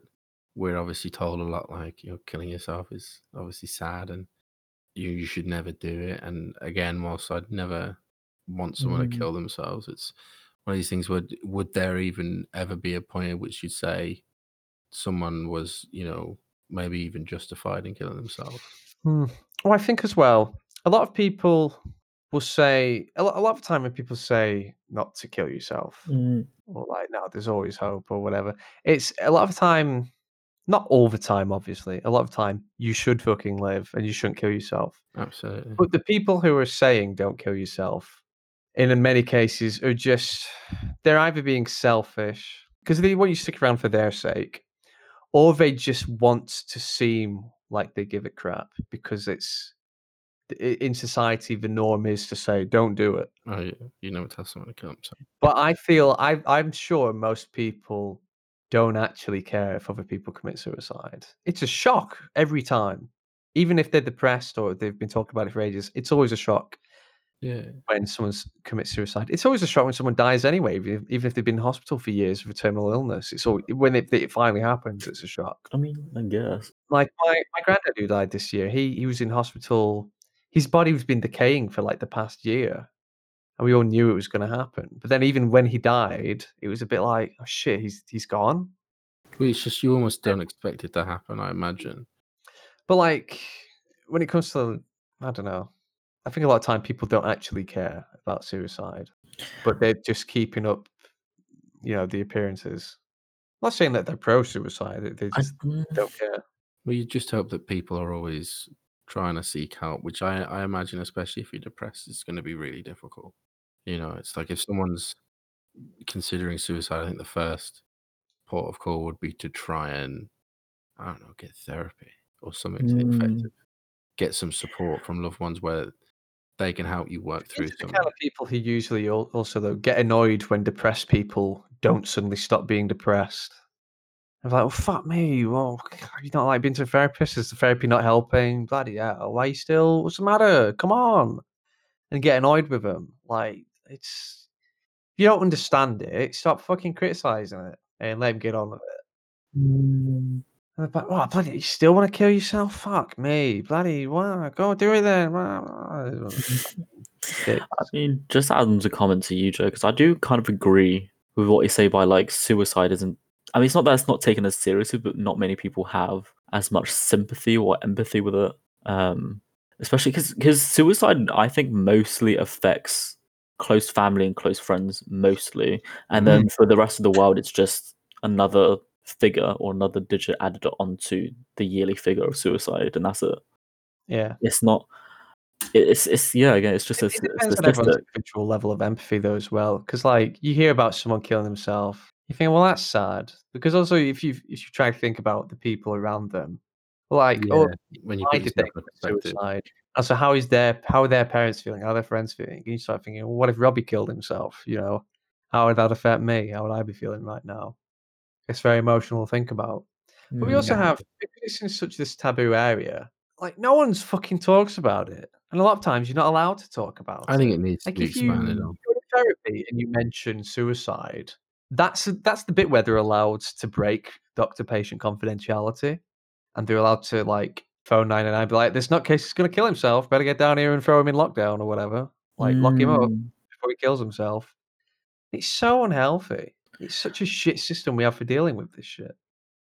we're obviously told a lot like you know killing yourself is obviously sad and you you should never do it. And again, whilst I'd never want someone Mm. to kill themselves, it's one of these things. Would would there even ever be a point at which you'd say someone was, you know, maybe even justified in killing themselves. Hmm. Well, I think as well, a lot of people will say a lot, a lot of time when people say not to kill yourself Mm, or like no, there's always hope or whatever. It's a lot of time, not all the time, obviously. A lot of time, you should fucking live and you shouldn't kill yourself. Absolutely. But the people who are saying don't kill yourself, in many cases, are just they're either being selfish because they want you to stick around for their sake, or they just want to seem like they give a crap because it's in society the norm is to say don't do it. Oh, yeah. You never tell someone to come. themselves. But I feel I I'm sure most people don't actually care if other people commit suicide. It's a shock every time. Even if they're depressed or they've been talking about it for ages, it's always a shock Yeah. when someone commits suicide. It's always a shock when someone dies anyway, even if, they've been in hospital for years with a terminal illness. It's all when it, it finally happens, it's a shock. I mean, I guess. Like my, my granddad who died this year, he he was in hospital. His body was been decaying for like the past year, and we all knew it was going to happen. But then even when he died, it was a bit like, oh shit, he's he's gone. Well, it's just you almost don't expect it to happen, I imagine. But like when it comes to, I don't know, I think a lot of time people don't actually care about suicide, but they're just keeping up, you know, the appearances. I'm not saying that they're pro suicide; they- they I, just mm, don't care. Well, you just hope that people are always trying to seek help, which I, I imagine, especially if you're depressed, is going to be really difficult. You know, it's like if someone's considering suicide, I think the first port of call would be to try and, I don't know, get therapy or something to the effect Mm. of get some support from loved ones where they can help you work through the kind of people who usually also though get annoyed when depressed people don't suddenly stop being depressed. I'm like, "Oh fuck me! Well, you not like being to a therapist? Is the therapy not helping? Bloody hell! Why you still? What's the matter? Come on!" And get annoyed with them. Like it's if you don't understand it, stop fucking criticizing it and let them get on with it. mm, And they're like, "What? Bloody! You still want to kill yourself? Fuck me! Bloody! Wow! Go do it then!" I mean, just add to comment to you, Joe, because I do kind of agree with what you say by like suicide isn't. I mean, it's not that it's not taken as seriously, but not many people have as much sympathy or empathy with it. Um, especially because because suicide, I think, mostly affects close family and close friends mostly, and then for the rest of the world, it's just another figure or another digit added onto the yearly figure of suicide, and that's it. Yeah. It's not. It's it's yeah. Again, it's just a, It, it s- a depends on everyone's individual level of empathy, though, as well. Because, like, you hear about someone killing themselves, you think, well, that's sad. Because also, if you if you try to think about the people around them, like, oh, when you why put did they yourself in commit perspective. suicide? And so, how is their how are their parents feeling? How are their friends feeling? And you start thinking, well, what if Robbie killed himself? You know, how would that affect me? How would I be feeling right now? It's very emotional to think about. But we Mm. also have because it's in such this taboo area. Like, no one's fucking talks about it, and a lot of times you're not allowed to talk about it. I think it. it needs to be if you expanded Mm. on. go to therapy and you mention suicide, that's that's the bit where they're allowed to break doctor-patient confidentiality, and they're allowed to like phone nine and nine, be like, "This nutcase is going to kill himself. Better get down here and throw him in lockdown or whatever. Like lock him up Mm. before he kills himself." It's so unhealthy. It's such a shit system we have for dealing with this shit.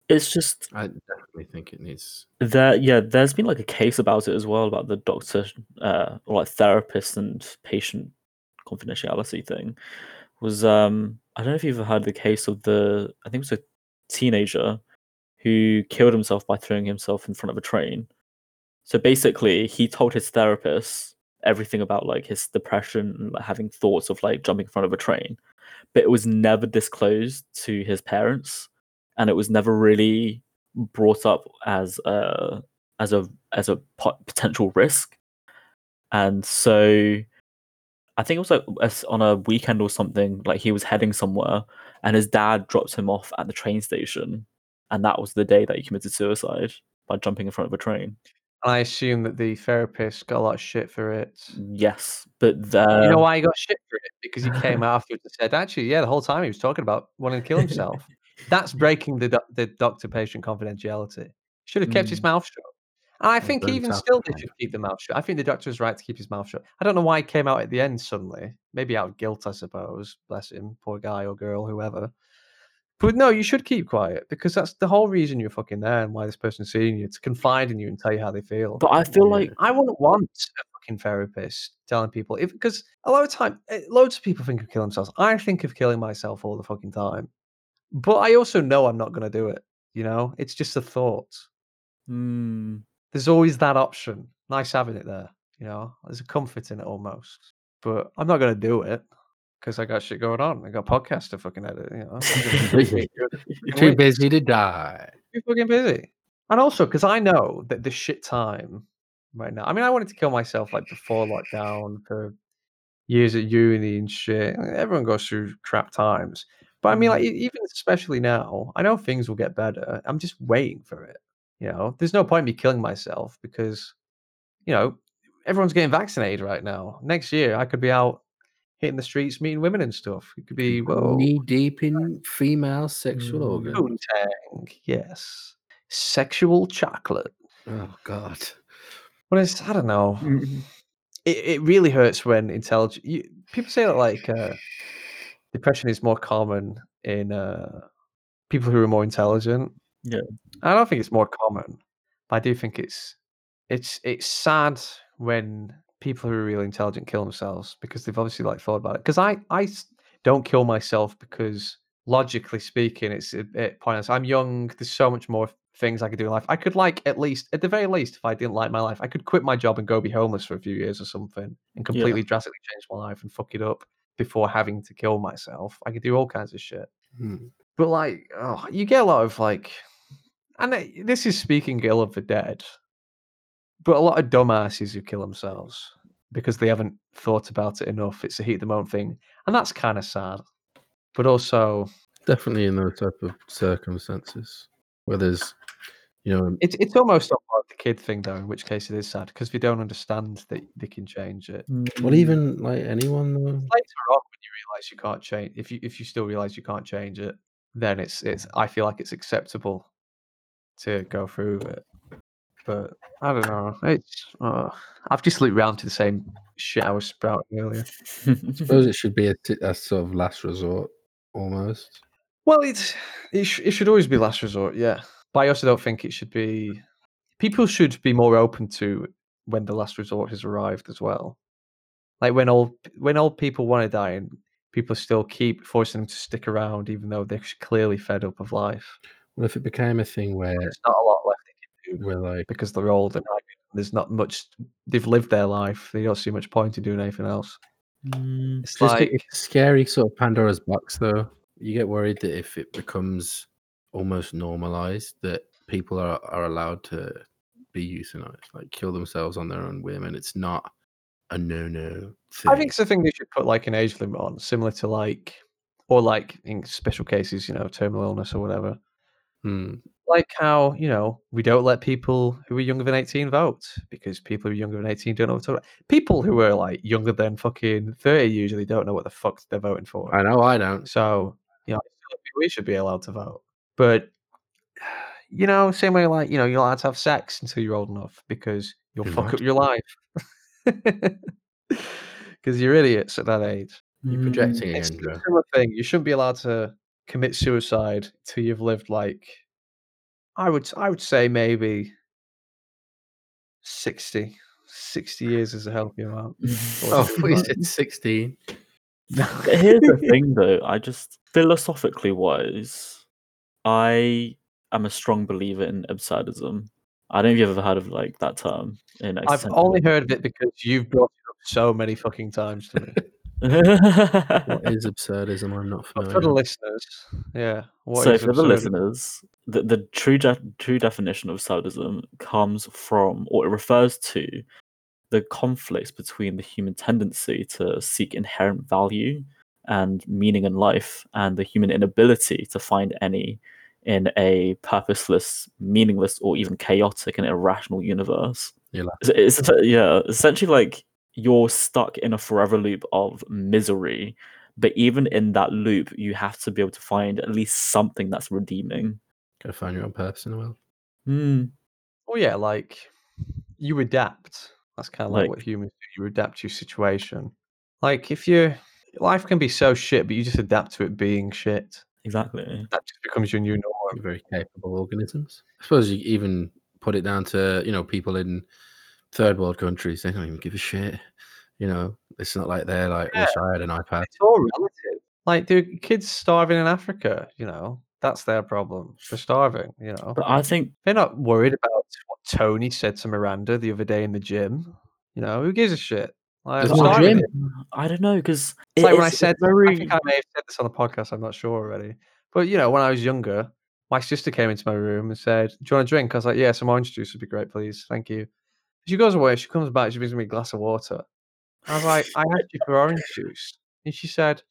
It's just I definitely think it needs. there. Yeah, there's been like a case about it as well about the doctor, uh, or like therapist and patient confidentiality thing. Was um, I don't know if you've ever heard the case of the. I think it was a teenager who killed himself by throwing himself in front of a train. So basically, he told his therapist everything about like his depression and like, having thoughts of like jumping in front of a train, but it was never disclosed to his parents, and it was never really brought up as a as a as a pot- potential risk. And so, I think it was like on a weekend or something. Like he was heading somewhere, and his dad dropped him off at the train station, and that was the day that he committed suicide by jumping in front of a train. I assume that the therapist got a lot of shit for it. Yes, but the you know why he got shit for it? Because he came afterwards and said, actually, yeah, the whole time he was talking about wanting to kill himself. That's breaking the doc- the doctor patient confidentiality. Should have kept his Mm. mouth shut. And I think even still, the they should keep the mouth shut. I think the doctor was right to keep his mouth shut. I don't know why he came out at the end suddenly. Maybe out of guilt, I suppose. Bless him, poor guy or girl, whoever. But no, you should keep quiet because that's the whole reason you're fucking there and why this person's seeing you to confide in you and tell you how they feel. But I feel Yeah. like I wouldn't want a fucking therapist telling people if because a lot of time, eh, loads of people think of killing themselves. I think of killing myself all the fucking time, but I also know I'm not going to do it. You know, it's just a thought. mm, There's always that option. Nice having it there. You know, there's a comfort in it almost. But I'm not going to do it because I got shit going on. I got podcasts to fucking edit. You know, I'm gonna make sure that fucking Too busy to die. too fucking busy. And also because I know that the shit time right now. I mean, I wanted to kill myself like before lockdown for years at uni and shit. Everyone goes through crap times. But I mean, like, mm-hmm. e- even especially now, I know things will get better. I'm just waiting for it. You know, there's no point in me killing myself because, you know, everyone's getting vaccinated right now. Next year, I could be out hitting the streets, meeting women and stuff. It could be, whoa, Knee deep in female sexual Mm. organs. poontang. Yes. Sexual chocolate. Oh God. But it's I don't know. mm, It it really hurts when intelligent you, people say that like uh, depression is more common in uh, people who are more intelligent. Yeah. I don't think it's more common, but I do think it's it's it's sad when people who are really intelligent kill themselves because they've obviously like thought about it. Because I I don't kill myself because logically speaking, it's a bit pointless. I'm young. There's so much more things I could do in life. I could like at least, at the very least, if I didn't like my life, I could quit my job and go be homeless for a few years or something, and completely drastically change my life and fuck it up before having to kill myself. I could do all kinds of shit. Hmm. But like, oh, you get a lot of like, and uh, this is speaking ill of the dead, but a lot of dumbasses who kill themselves because they haven't thought about it enough. It's a heat of the moment thing, and that's kind of sad. But also, Definitely in those type of circumstances where there's, you know, it's it's almost not like the kid thing though. In which case, it is sad because they don't understand that they can change it. well, mm. even like anyone though. Later on, when you realize you can't change, if you if you still realize you can't change it, then it's it's. I feel like it's acceptable to go through it. But I don't know. It's uh, I've just looped round to the same shit I was sprouting earlier. I suppose it should be a, t- a sort of last resort almost. Well, it's it, sh- it should always be last resort, yeah. But I also don't think it should be. People should be more open to when the last resort has arrived as well. Like when old when old people want to die and people still keep forcing them to stick around, even though they're clearly fed up of life. Well, if it became a thing where, There's not a lot left they can like, because they're old and like, there's not much. They've lived their life. They don't see much point in doing anything else. Mm, It's just like a, it's a scary sort of Pandora's box, though. You get worried that if it becomes almost normalized, that people are are allowed to be euthanized, like kill themselves on their own whim, and it's not a no no. I think it's a thing they should put like an age limit on, similar to like, or like in special cases, you know, terminal illness or whatever. Hmm. Like how you know we don't let people who are younger than eighteen vote because people who are younger than eighteen don't know what to vote. People who are like younger than fucking thirty usually don't know what the fuck they're voting for. I know I don't. So you know, I feel like we should be allowed to vote, but you know, same way like you know you're allowed to have sex until you're old enough because you'll You're fuck up your life because you're idiots at that age. You're mm, projecting It's again, a similar thing. You shouldn't be allowed to commit suicide till you've lived like I would I would say maybe 60. 60 years is a healthy amount. Oh, Or we 65. said sixteen. Here's the thing, though. I just philosophically wise, I am a strong believer in absurdism. I don't know if you've ever heard of like that term in I've only heard of it because you've brought it up so many fucking times to me. What is absurdism? I'm not But for the listeners, yeah. What so for the listeners, the, the true de- true definition of absurdism comes from or it refers to the conflicts between the human tendency to seek inherent value and meaning in life and the human inability to find any in a purposeless, meaningless, or even chaotic and irrational universe. It's, it's yeah, essentially like you're stuck in a forever loop of misery. But even in that loop, you have to be able to find at least something that's redeeming. gotta find your own purpose in the world. Hmm. Oh yeah, like you adapt. That's kind of like, Like- what humans do. You adapt to your situation. Like if you life can be so shit, but you just adapt to it being shit. exactly. That just becomes your new norm. They're very capable organisms. I suppose you even put it down to you know people in third world countries. They don't even give a shit. You know, it's not like they're like, wish I had an iPad. It's all relative. Like, do kids starving in Africa? You know, that's their problem. They're starving. You know, But I think they're not worried about what Tony said to Miranda the other day in the gym. You know, who gives a shit? Like, I'm gym. I don't know because It's like when I said, I think I may have said this on the podcast. I'm not sure already, but you know, when I was younger, my sister came into my room and said, "Do you want a drink?" I was like, "Yeah, some orange juice would be great, please, thank you." She goes away. She comes back. She brings me a glass of water. I was like, "I asked you for orange juice," and she said,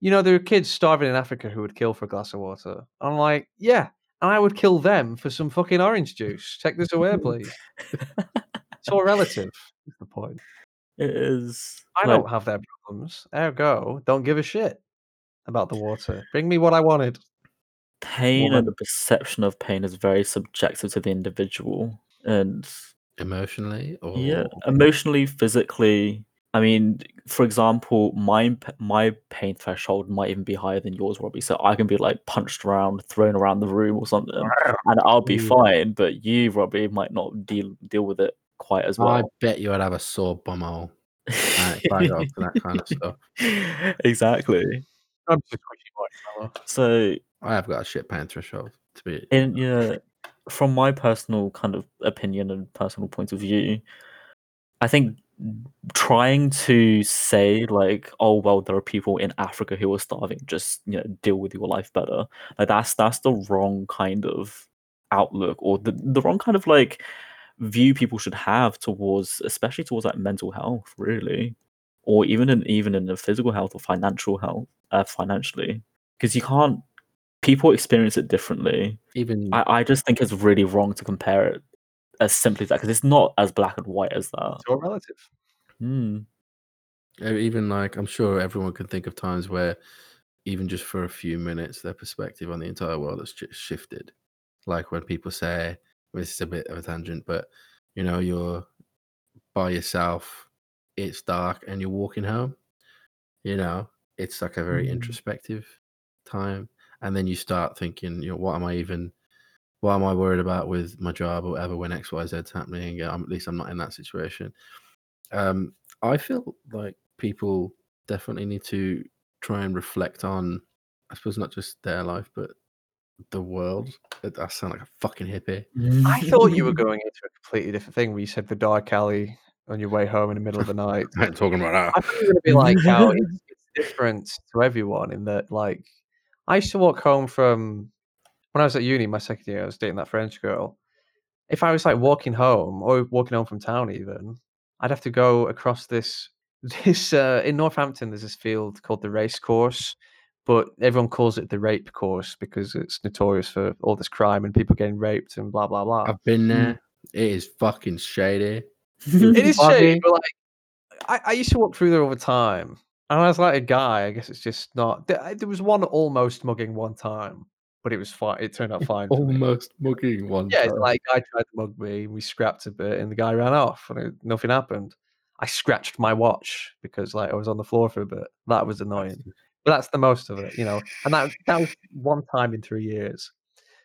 "You know, there are kids starving in Africa who would kill for a glass of water." I'm like, "Yeah, and I would kill them for some fucking orange juice. Take this away, please." it's all relative. Is the point. it is. I like, don't have their problems. Ergo, don't give a shit about the water. Bring me what I wanted. pain woman. and the perception of pain is very subjective to the individual and Emotionally, or yeah emotionally physically i mean for example my my pain threshold might even be higher than yours robbie so i can be like punched around thrown around the room or something and i'll be Ooh. fine but you robbie might not deal deal with it quite as well. I well bet you I'd have a sore bumhole. Uh, if I got up to that kind of stuff. exactly I'm just squishy white fella. so I have got a shit pain threshold to be. in yeah from my personal kind of opinion and personal point of view i think trying to say like oh well there are people in africa who are starving just you know deal with your life better like that's that's the wrong kind of outlook or the, the wrong kind of like view people should have towards especially towards like mental health really or even in even in the physical health or financial health uh, financially because you can't people experience it differently Even I, I just think it's really wrong to compare it as simply as that because it's not as black and white as that. It's all relative. Hmm. Uh, even like I'm sure everyone can think of times where even just for a few minutes their perspective on the entire world has just shifted like when people say this is a bit of a tangent but you know you're by yourself it's dark and you're walking home you know it's like a very Mm. introspective time and then you start thinking you know what am i even what am i worried about with my job or whatever when X Y Z is happening I'm, at least i'm not in that situation um I feel like people definitely need to try and reflect on, I suppose, not just their life, but the world. That I sound like a fucking hippie. I thought you were going into a completely different thing where you said the dark alley on your way home in the middle of the night. I ain't talking about I that. thought you were going to be like how it's, it's different to everyone in that, like, I used to walk home from when I was at uni, my second year, I was dating that French girl. If I was like walking home or walking home from town, even, I'd have to go across this this uh, in Northampton. There's this field called the race course, but everyone calls it the rape course because it's notorious for all this crime and people getting raped and blah blah blah. I've been there. It is fucking shady. It is shady, but like I, I used to walk through there all the time, and I was like a guy. I guess it's just not. There, there was one almost mugging one time, but it was fine. It turned out fine. Almost mugging one. Time. Yeah, time. like I tried to mug me, and we scrapped a bit, and the guy ran off, and it, nothing happened. I scratched my watch because like I was on the floor for a bit. That was annoying, but that's the most of it, you know. And that that was one time in three years.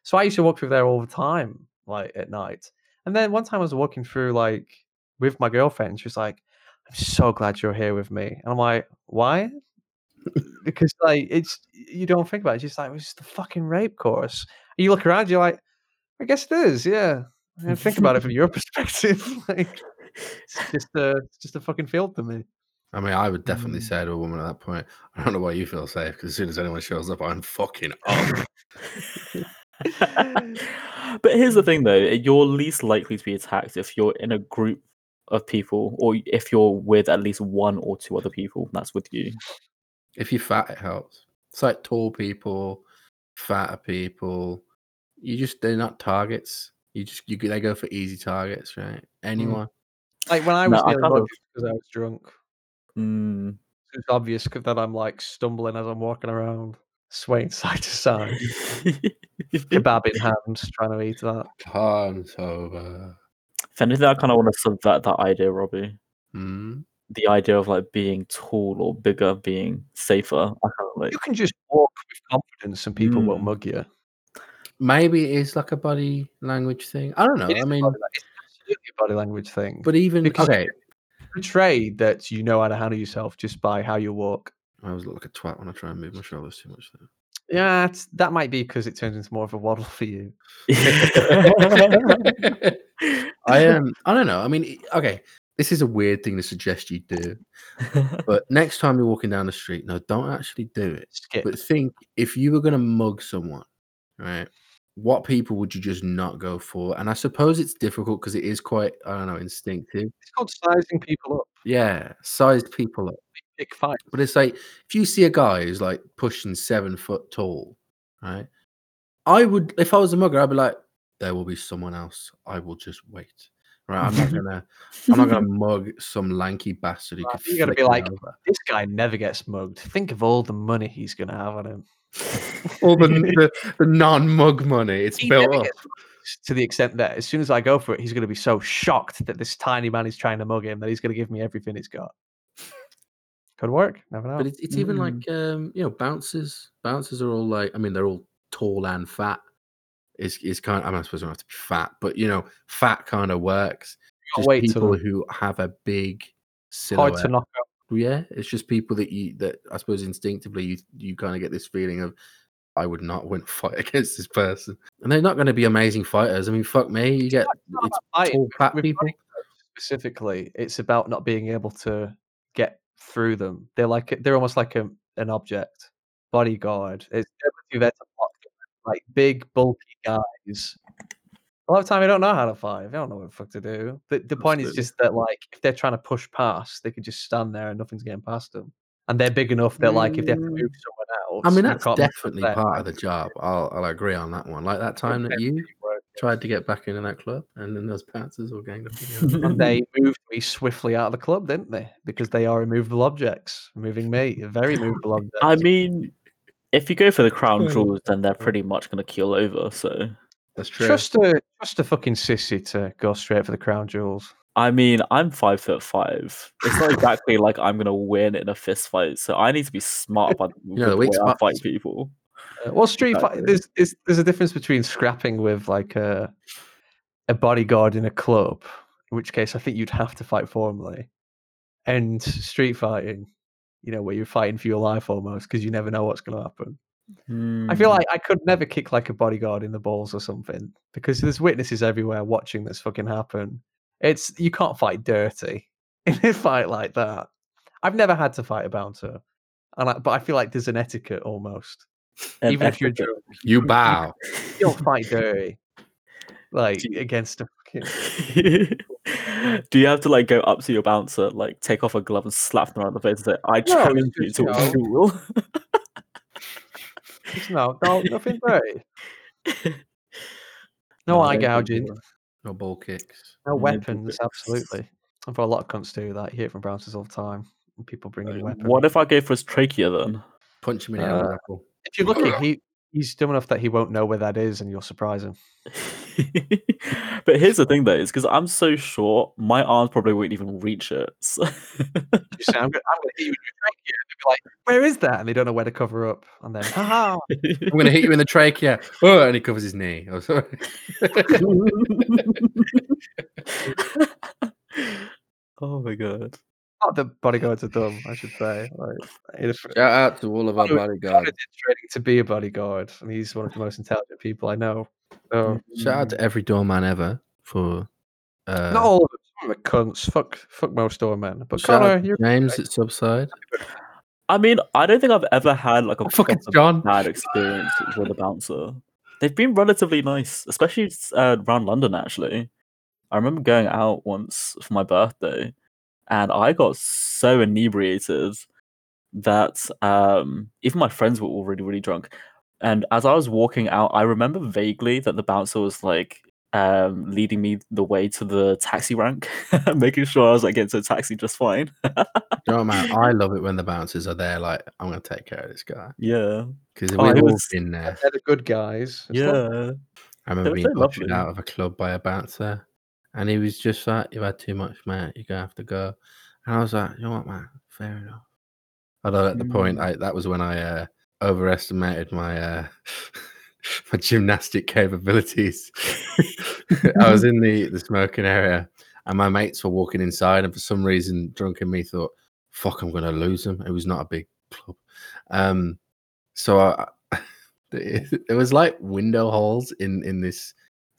So I used to walk through there all the time, like at night. And then one time I was walking through like with my girlfriend. And she was like, "I'm so glad you're here with me," and I'm like, "Why?" because like it's you don't think about it. It's just like it's the fucking rape course. And you look around, you're like, I guess it is, yeah. And think about it from your perspective. like it's just a it's just a fucking field to me. I mean, I would definitely Mm. say to a woman at that point, I don't know why you feel safe because as soon as anyone shows up, I'm fucking up. but here's the thing though you're least likely to be attacked if you're in a group of people or if you're with at least one or two other people that's with you if you're fat, it helps. It's like tall people, fatter people. You just they're not targets. You just you they go for easy targets, right? Anyone. Like when I No, was I nearly of- because I was drunk. Mm. It's obvious that I'm like stumbling as I'm walking around, swaying side to side, kebab in hand, trying to eat that. Hands over. If anything i kind of want to subvert that idea robbie Hmm. the idea of like being tall or bigger being safer. I kind of like You can just walk with confidence and people won't Mm. mug you. Maybe it is like a body language thing. I don't know. It is I a mean, body it's absolutely a body language thing. but even because okay. you portray that you know how to handle yourself just by how you walk. I always look like a twat when I try and move my shoulders too much. Though. Yeah, that might be because it turns into more of a waddle for you. I um, I don't know. I mean, okay, this is a weird thing to suggest you do, but next time you're walking down the street, no, don't actually do it. Skip. But think if you were going to mug someone, right? What people would you just not go for? And I suppose it's difficult because it is quite, I don't know, instinctive. It's called sizing people up. Yeah, sized people up. Pick fight. But it's like if you see a guy who's like pushing seven foot tall, right? I would, if I was a mugger, I'd be like, there will be someone else. I will just wait. Right? I'm not gonna, I'm not gonna mug some lanky bastard who Right, you gotta be like, over. This guy never gets mugged. Think of all the money he's going to have on him. all the, the, the non-mug money. It's He built up. to the extent that as soon as I go for it, he's going to be so shocked that this tiny man is trying to mug him that he's going to give me everything he's got. Could work. Never know. But it's, it's even Mm. like um, you know, bouncers. Bouncers are all like, I mean, they're all tall and fat. Is is kind. I'm not supposed to have to be fat, but you know, fat kind of works. Just wait people who have a big hard to knock out. Yeah, it's just people that you that I suppose instinctively you you kind of get this feeling of I would not win a fight against this person, and they're not going to be amazing fighters. I mean, fuck me, you get it's fighting, tall fat people. Specifically, it's about not being able to get through them. They're like they're almost like a, an object. Bodyguard. It's there to block like big bulky guys. A lot of time they don't know how to fight. They don't know what the fuck to do. The, the point is just that like if they're trying to push past, they could just stand there and nothing's getting past them. And they're big enough that like if they have to Mm. move someone else, I mean, that's definitely part of the job. I'll I'll agree on that one. Like that time that you tried to get back into that club, and then those bouncers all ganged up. on you. and they moved me swiftly out of the club, didn't they? Because they are immovable objects, moving me, very movable objects. I mean, if you go for the crown jewels, then they're pretty much gonna keel over. So That's true. trust a trust a fucking sissy to go straight for the crown jewels. I mean, I'm five foot five. It's not exactly like I'm gonna win in a fist fight, so I need to be smart about know, with the the weak way I spot fight is- people. Well, street fight. There's, there's there's a difference between scrapping with like a a bodyguard in a club, in which case I think you'd have to fight formally, and street fighting. You know, where you're fighting for your life almost because you never know what's going to happen. I feel Hmm. like I could never kick like a bodyguard in the balls or something because there's witnesses everywhere watching this fucking happen. It's you can't fight dirty in a fight like that. I've never had to fight a bouncer, and I, but I feel like there's an etiquette almost. An Even if you're etiquette. drunk, You bow. you don't fight dirty, like you- against a fucking. Do you have to like go up to your bouncer, like take off a glove and slap them around the face and say, "I No, challenge you just, to you a duel"? No, no, nothing dirty. No No, eye they don't do gouging. No ball kicks. no No weapons. bullets. Absolutely. I've got a lot of cunts do that. You hear it from bouncers all the time. People bringing Right. weapons. what if I go for his trachea then? Punch him in the Uh, apple. If you're lucky, oh. he he's dumb enough that he won't know where that is, and you'll surprise him. but here's the thing though, is because I'm so short, my arms probably wouldn't even reach it. So... You say, "I'm going to hit you with your trachea," and they'll be like, "Where is that?" And they don't know where to cover up, and then, haha. I'm going to hit you in the trachea. Oh, and he covers his knee. Oh, sorry. oh my god. Not the bodyguards are dumb, I should say. Like, Shout out to all of our Connor- Connor bodyguards. training to be a bodyguard, and he's one of the most intelligent people I know. So, Shout out to every doorman ever for. Uh, not all of them. Some of them are cunts. Fuck, fuck most doormen. But shout out Connor, to you're James at Subside. I mean, I don't think I've ever had like a fuck, it's proper John. bad experience with a bouncer. They've been relatively nice, especially uh, around London. Actually, I remember going out once for my birthday, and I got so inebriated that um, even my friends were all really, really drunk. And as I was walking out, I remember vaguely that the bouncer was like um, leading me the way to the taxi rank, making sure I was like getting to a taxi just fine. You know, man, I love it when the bouncers are there. Like, I'm going to take care of this guy yeah, because Oh, we've it all was- been there. they're the good guys. It's not- yeah. I remember being so ushered out of a club by a bouncer, and he was just like, "You've had too much, mate. You're gonna have to go." And I was like, you know what, man? Fair enough. Although at the point, Mm. I that was when I uh, overestimated my uh, my gymnastic capabilities. I was in the the smoking area, and my mates were walking inside, and for some reason, drunken me thought, "Fuck, I'm gonna lose them." It was not a big club, um, so I, it, it was like window holes in in this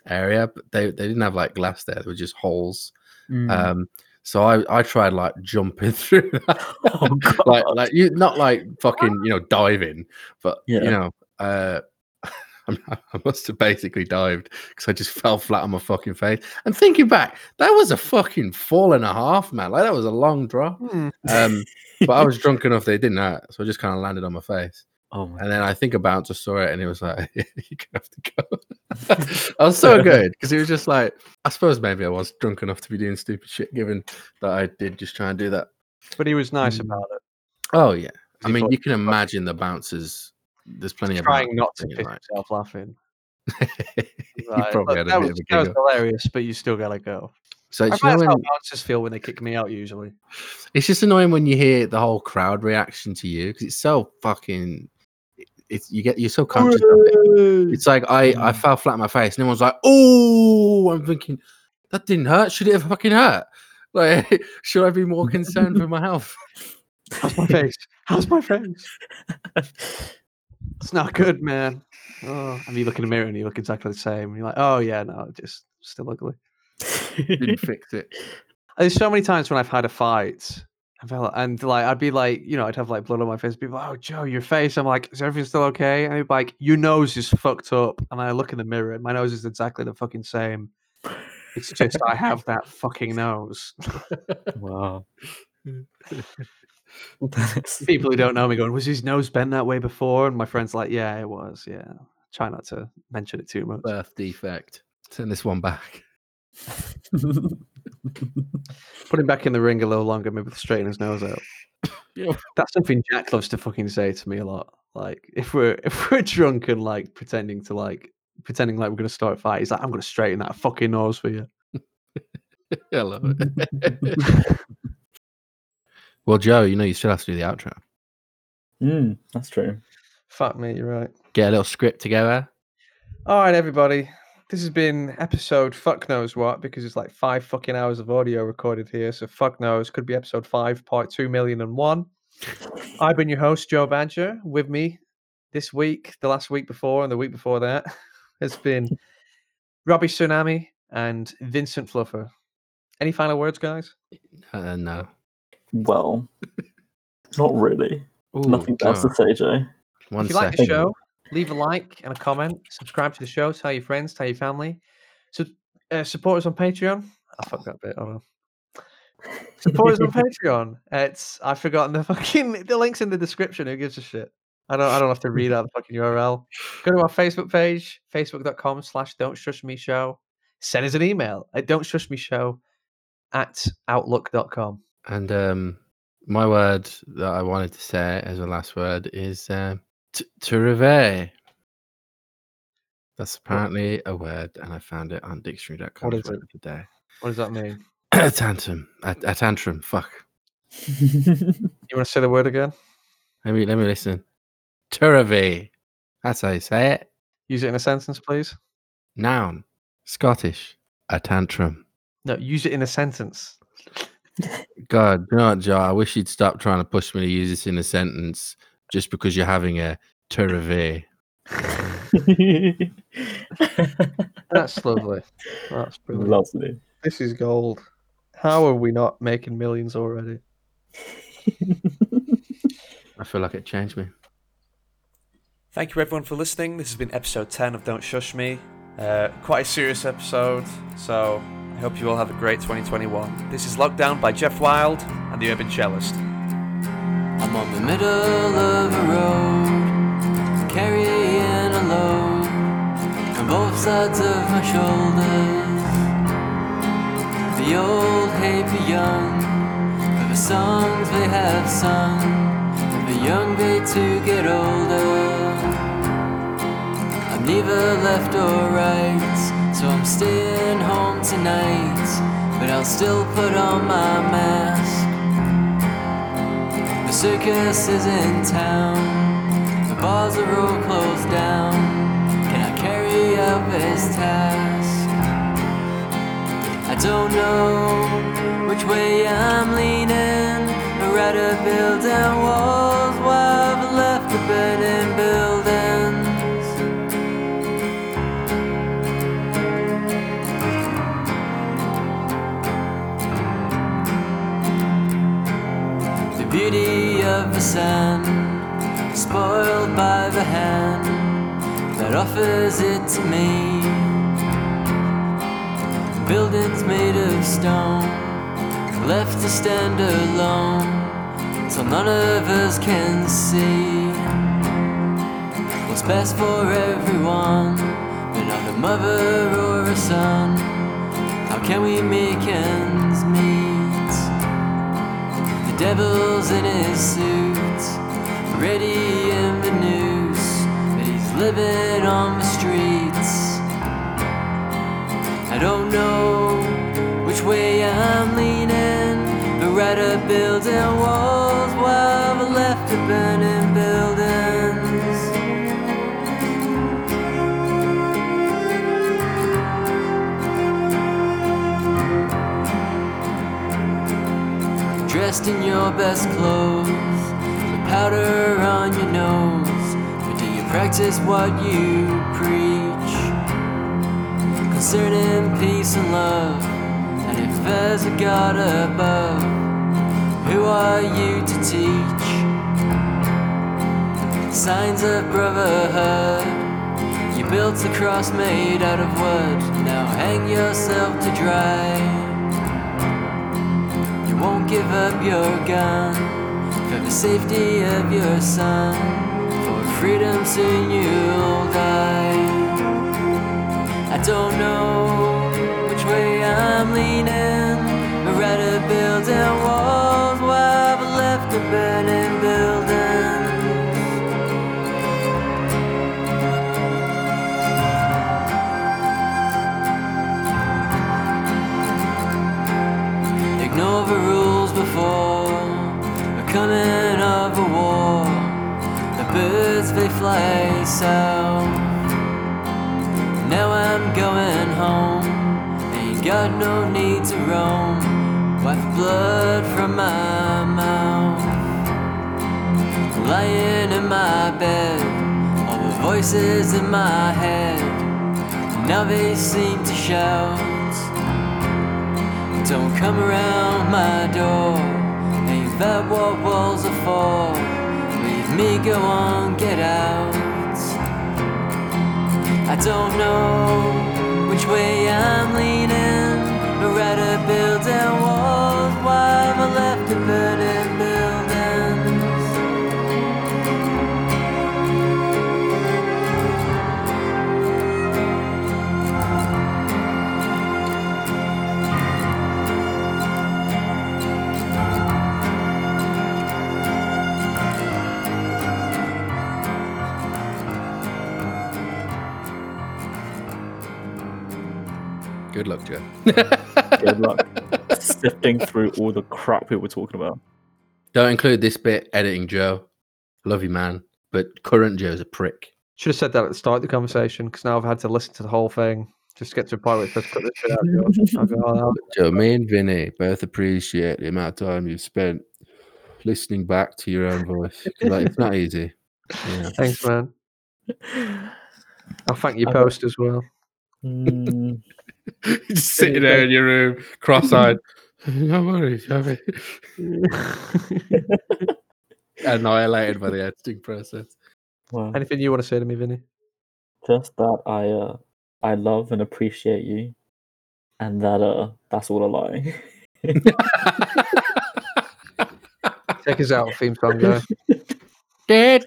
area, but they they didn't have like glass there; they were just holes. Mm. Um, so I I tried like jumping through that. oh like like you not like fucking you know diving, but Yeah. you know uh. I'm- must have basically dived because I just fell flat on my fucking face. And thinking back, that was a fucking fall and a half, man. Like that was a long drop. Hmm. Um, but I was drunk enough that it didn't hurt, so I just kind of landed on my face. Oh my And then I think a bouncer saw it, and he was like, "You have to go." I was so good because it was just like, I suppose maybe I was drunk enough to be doing stupid shit, given that I did just try and do that. But he was nice Mm. about it. Oh yeah, I mean, you can imagine the bouncers. There's plenty of trying not to bouncers piss being yourself laughing. you Right, probably look, had a that, bit was, of that was hilarious, but you still gotta go. So I it's, find you know how when- bouncers feel when they kick me out. Usually, it's just annoying when you hear the whole crowd reaction to you because it's so fucking. It's you get you're so conscious of it. It's like I I Mm. fell flat on my face, and everyone's like, "Oh!" I'm thinking that didn't hurt. Should it have fucking hurt? Like, should I be more concerned for my health? how's my face? How's my face? It's not good, man. Oh, and you look in the mirror and you look exactly the same. And you're like, oh yeah, no, just still ugly. Didn't fix it. There's so many times when I've had a fight. Felt, and like I'd be like, you know, I'd have like blood on my face. People, oh Joe, your face. I'm like, is everything still okay? And they'd be like, your nose is fucked up. And I look in the mirror, and my nose is exactly the fucking same. It's just I have that fucking nose. wow. People who don't know me going, was his nose bent that way before? And my friend's like, yeah, it was. Yeah. Try not to mention it too much. Birth defect. Turn this one back. Put him back in the ring a little longer, maybe straighten his nose out. Yeah. That's something Jack loves to fucking say to me a lot. Like if we're if we're drunk and like pretending to like pretending like we're gonna start a fight, he's like, I'm gonna straighten that fucking nose for you. I love it. well, Joe, you know you still have to do the outro. Mm, that's true. Fuck me, you're right. Get a little script together. All right, everybody. This has been episode fuck knows what because it's like five fucking hours of audio recorded here. So fuck knows could be episode five, part two million and one. I've been your host, Joe Badger. With me this week, the last week before, and the week before that has been Robbie Surname and Vincent Fluffer. Any final words, guys? Uh, no. Well, not really. Ooh, Nothing else Joe, to say, Joe. One if you like the show, leave a like and a comment. Subscribe to the show. Tell your friends. Tell your family. So, uh, support us on Patreon. I fucked that bit. Support us on Patreon. It's I've forgotten the fucking the links in the description. Who gives a shit? I don't I don't have to read out the fucking URL. Go to our Facebook page, facebook.com slash don't shush me show. Send us an email at don't shush me show at outlook.com. And um, my word that I wanted to say as a last word is um, t-. That's apparently a word, and I found it on dictionary.com. What is it? of the day. What does that mean? a tantrum. A, a tantrum. Fuck. You want to say the word again? Let me let me listen. Tirrivee. That's how you say it. Use it in a sentence, please. Noun. Scottish. A tantrum. No, use it in a sentence. God, you know what, Joe? I wish you'd stop trying to push me to use this in a sentence just because you're having a tirrivee. That's lovely. That's brilliant. Lovely. This is gold. How are we not making millions already? I feel like it changed me. Thank you everyone for listening. This has been episode 10 of Don't Shush Me. Uh, quite a serious episode, so I hope you all have a great 2021. This is Lockdown by Geoff Wilde and the Urban Cellist. I'm on the middle of a road, carrying a load on both sides of my shoulders. The old hate the young, for the songs they have sung, and the young they too get older. I'm neither left or right, so I'm staying home tonight, but I'll still put on my mask. The circus is in town. The bars are all closed down. Can I carry out this task? I don't know which way I'm leaning. I'd rather build down walls while I've left the burning sun, spoiled by the hand that offers it to me. Buildings made of stone, left to stand alone, so none of us can see what's best for everyone, but not a mother or a son. How can we make ends meet? The devil's in his suit, ready in the noose, but he's living on the streets. I don't know which way I'm leaning, The but rather building walls while I left the burning Dressed in your best clothes, with powder on your nose, but do you practice what you preach? concerning peace and love. And if there's a God above, who are you to teach? Signs of brotherhood. You built a cross made out of wood. Now hang yourself to dry. Won't give up your gun for the safety of your son. For freedom, soon you'll die. I don't know which way I'm leaning. I'd rather build down walls while I've left the burning fly south. Now I'm going home. Ain't got no need to roam. Wipe blood from my mouth. Lying in my bed, all the voices in my head. Now they seem to shout. Don't come around my door. Ain't that what walls are for? Me go on, get out. I don't know which way I'm leaning. I'd rather build down walls while I left the burning luck, Joe. Good luck sifting through all the crap we were talking about. Don't include this bit editing, Joe. Love you, man. But current Joe's a prick. Should have said that at the start of the conversation because now I've had to listen to the whole thing just get to a point where it says cut this shit out. George." Go, "Oh. Joe, me and Vinny both appreciate the amount of time you've spent listening back to your own voice. Like, it's not easy. Yeah. Thanks, man. I'll thank you post as well. Mm, Just sitting there in your room, cross-eyed. no worries. no. Annihilated by the editing process. well, Anything you want to say to me, Vinny? just that I uh, I love and appreciate you, and that uh, that's all a lie. Check us out, theme song guy. it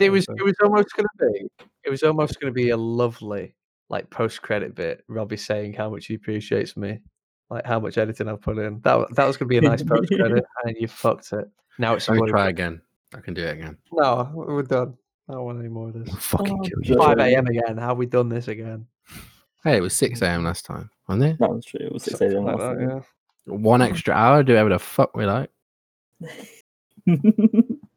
It was it was almost gonna be it was almost gonna be a lovely like post credit bit, Robbie saying how much he appreciates me, like how much editing I've put in. That that was gonna be a nice post credit, and you fucked it. Now it's Let me try again. I can do it again. No, we're done. I don't want any more of this. fucking Oh, kill you. Five a.m. again. How have we done this again? Hey, it was 6 a.m. last time, wasn't it? that was true. It was six Something a.m. like last that, night. yeah. One extra hour, do whatever the fuck we like.